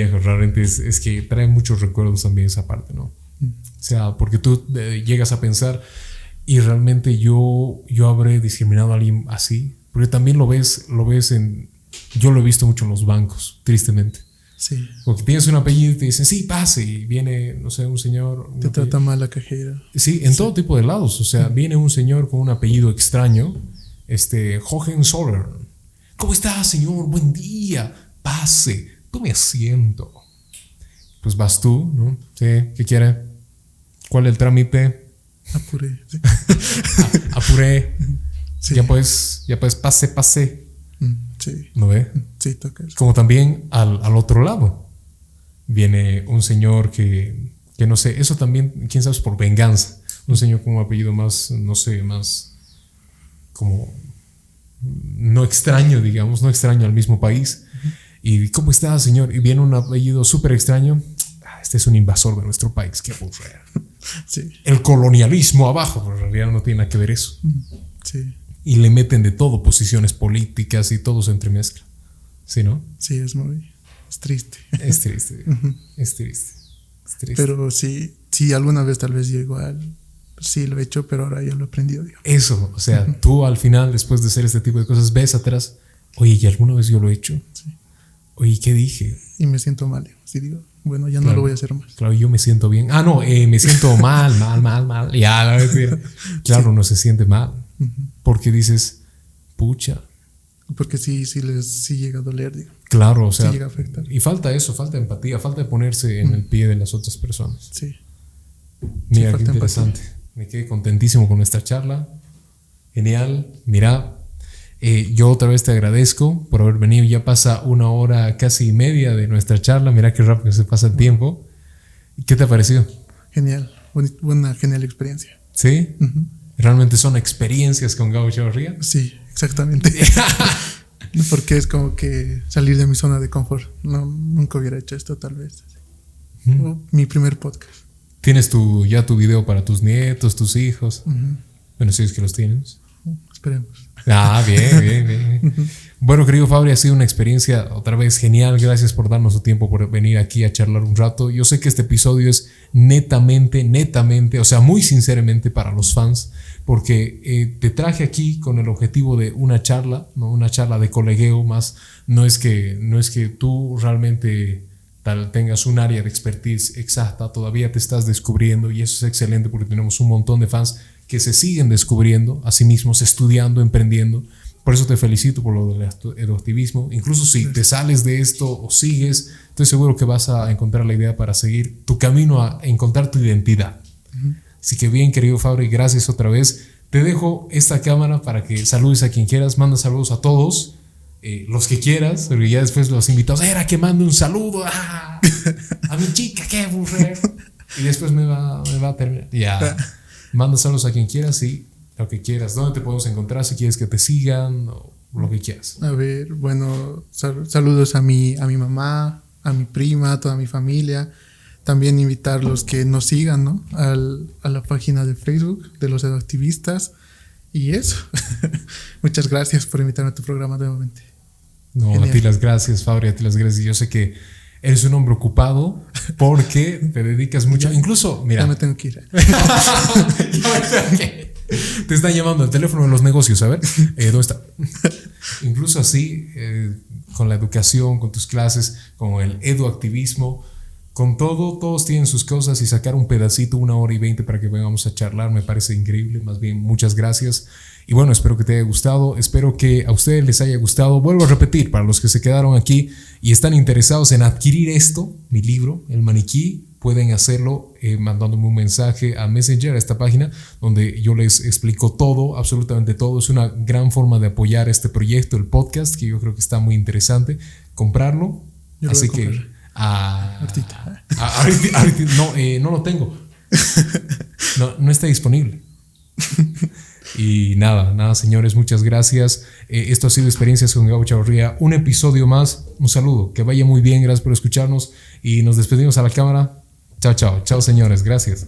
Speaker 1: Y realmente es, es, que trae muchos recuerdos también esa parte, ¿no? O sea, porque tú eh, llegas a pensar, y realmente yo, yo habré discriminado a alguien así, porque también lo ves, lo ves en. Yo lo he visto mucho en los bancos, tristemente.
Speaker 2: Sí.
Speaker 1: Porque tienes un apellido y te dicen, sí, pase. Y viene, no sé, un señor.
Speaker 2: te trata mal la cajera.
Speaker 1: Sí, en todo tipo de lados. O sea, viene un señor con un apellido extraño, este, Hohenzoller. ¿Cómo está, señor? Buen día. Pase. Tome asiento. Pues vas tú, ¿no? Sí, ¿qué quiere? ¿Cuál es el trámite? [laughs]
Speaker 2: Apuré. [laughs]
Speaker 1: Apuré. Ya puedes, ya puedes, pase, pase.
Speaker 2: Mm, sí.
Speaker 1: ¿No ve?
Speaker 2: Sí, toca
Speaker 1: Como también al, al, otro lado. Viene un señor que, que no sé, eso también, quién sabe, por venganza. Un señor con un apellido más, no sé, más como no extraño, digamos, no extraño al mismo país. ¿Y cómo está, señor? Y viene un apellido súper extraño. Ah, este es un invasor de nuestro país, qué aburrido. [laughs]
Speaker 2: Sí.
Speaker 1: El colonialismo abajo, pero en realidad no tiene nada que ver eso.
Speaker 2: Sí
Speaker 1: y le meten de todo, posiciones políticas y todo se entremezcla. ¿Sí, no?
Speaker 2: Sí, es muy es triste.
Speaker 1: Es triste, [laughs] es triste. Es triste.
Speaker 2: Pero sí, sí, alguna vez tal vez llegó al... Sí, lo he hecho, pero ahora ya lo he aprendido.
Speaker 1: Eso, o sea, tú al final, después de hacer este tipo de cosas, ves atrás, oye, ¿y alguna vez yo lo he hecho? Sí. Oye, ¿qué dije?
Speaker 2: Y me siento mal. Sí, digo, bueno, ya no lo voy a hacer más.
Speaker 1: Claro, yo me siento bien. Ah, no, eh, me siento [laughs] mal, mal, mal, mal. Ya, claro, no se siente mal porque dices, pucha,
Speaker 2: Porque sí, sí les sí llega a doler, digo.
Speaker 1: Claro, o sea.
Speaker 2: llega a afectar.
Speaker 1: Y falta eso, falta empatía, falta ponerse en el pie de las otras personas.
Speaker 2: Sí.
Speaker 1: Mira, qué interesante. Me quedé contentísimo con nuestra charla. Genial. Mira, eh, yo otra vez te agradezco por haber venido. Ya pasa una hora casi media de nuestra charla. Mira qué rápido se pasa el tiempo. ¿Qué te ha parecido?
Speaker 2: Genial. Buena, genial experiencia.
Speaker 1: ¿Sí? ¿Realmente son experiencias con Gabo Chavarría?
Speaker 2: Sí, exactamente. [laughs] Porque es como que salir de mi zona de confort. No, nunca hubiera hecho esto tal vez. Mi primer podcast.
Speaker 1: ¿Tienes tu, ya tu video para tus nietos, tus hijos? Bueno, si es que los tienes.
Speaker 2: Esperemos.
Speaker 1: Ah, bien, bien, bien. Bueno, querido Fabri, ha sido una experiencia otra vez genial. Gracias por darnos su tiempo, por venir aquí a charlar un rato. Yo sé que este episodio es netamente, netamente, o sea, muy sinceramente para los fans, porque eh, te traje aquí con el objetivo de una charla, ¿no? una charla de colegueo más. No es que, no es que tú realmente tal, tengas un área de expertise exacta, todavía te estás descubriendo y eso es excelente porque tenemos un montón de fans que se siguen descubriendo a sí mismos, estudiando, emprendiendo. Por eso te felicito por lo del educativismo. Incluso si te sales de esto o sigues, estoy seguro que vas a encontrar la idea para seguir tu camino a encontrar tu identidad. Así que bien, querido Fabri, gracias otra vez. Te dejo esta cámara para que saludes a quien quieras. Manda saludos a todos, eh, los que quieras, porque ya después los invitados, era que mande un saludo ah, a mi chica, qué aburrido. [laughs] Y después me va, me va a terminar. Ya. [laughs] Mándaselos a quien quieras y lo que quieras. ¿Dónde te podemos encontrar si quieres que te sigan o lo que quieras?
Speaker 2: A ver, bueno, saludos a mi, a mi mamá, a mi prima, a toda mi familia. También invitarlos que nos sigan, ¿no? Al, a la página de Facebook de los activistas. Y eso. [laughs] Muchas gracias por invitarme a tu programa nuevamente.
Speaker 1: No, a ti las gracias, Fabri, a ti las gracias. Yo sé que eres un hombre ocupado porque te dedicas mucho. Incluso, mira. [laughs]
Speaker 2: Ya me tengo que ir.
Speaker 1: te están llamando al teléfono de los negocios, a ver, eh, ¿dónde está? Incluso así, eh, con la educación, con tus clases, con el eduactivismo, con todo, todos tienen sus cosas y sacar un pedacito, una hora y veinte para que vengamos a charlar, me parece increíble. Más bien, muchas gracias. Y bueno, espero que te haya gustado, espero que a ustedes les haya gustado. Vuelvo a repetir, para los que se quedaron aquí y están interesados en adquirir esto, mi libro, El Maniquí, pueden hacerlo eh, mandándome un mensaje a Messenger, a esta página, donde yo les explico todo, absolutamente todo. Es una gran forma de apoyar este proyecto, el podcast, que yo creo que está muy interesante. Comprarlo. Así que... Ah, no, eh, no lo tengo. [laughs] No, no está disponible. [laughs] Y nada, nada, señores, muchas gracias. Eh, esto ha sido Experiencias con Gabo Chavarría. Un episodio más. Un saludo. Que vaya muy bien. Gracias por escucharnos. Y nos despedimos a la cámara. Chao, chao. Chao, señores. Gracias.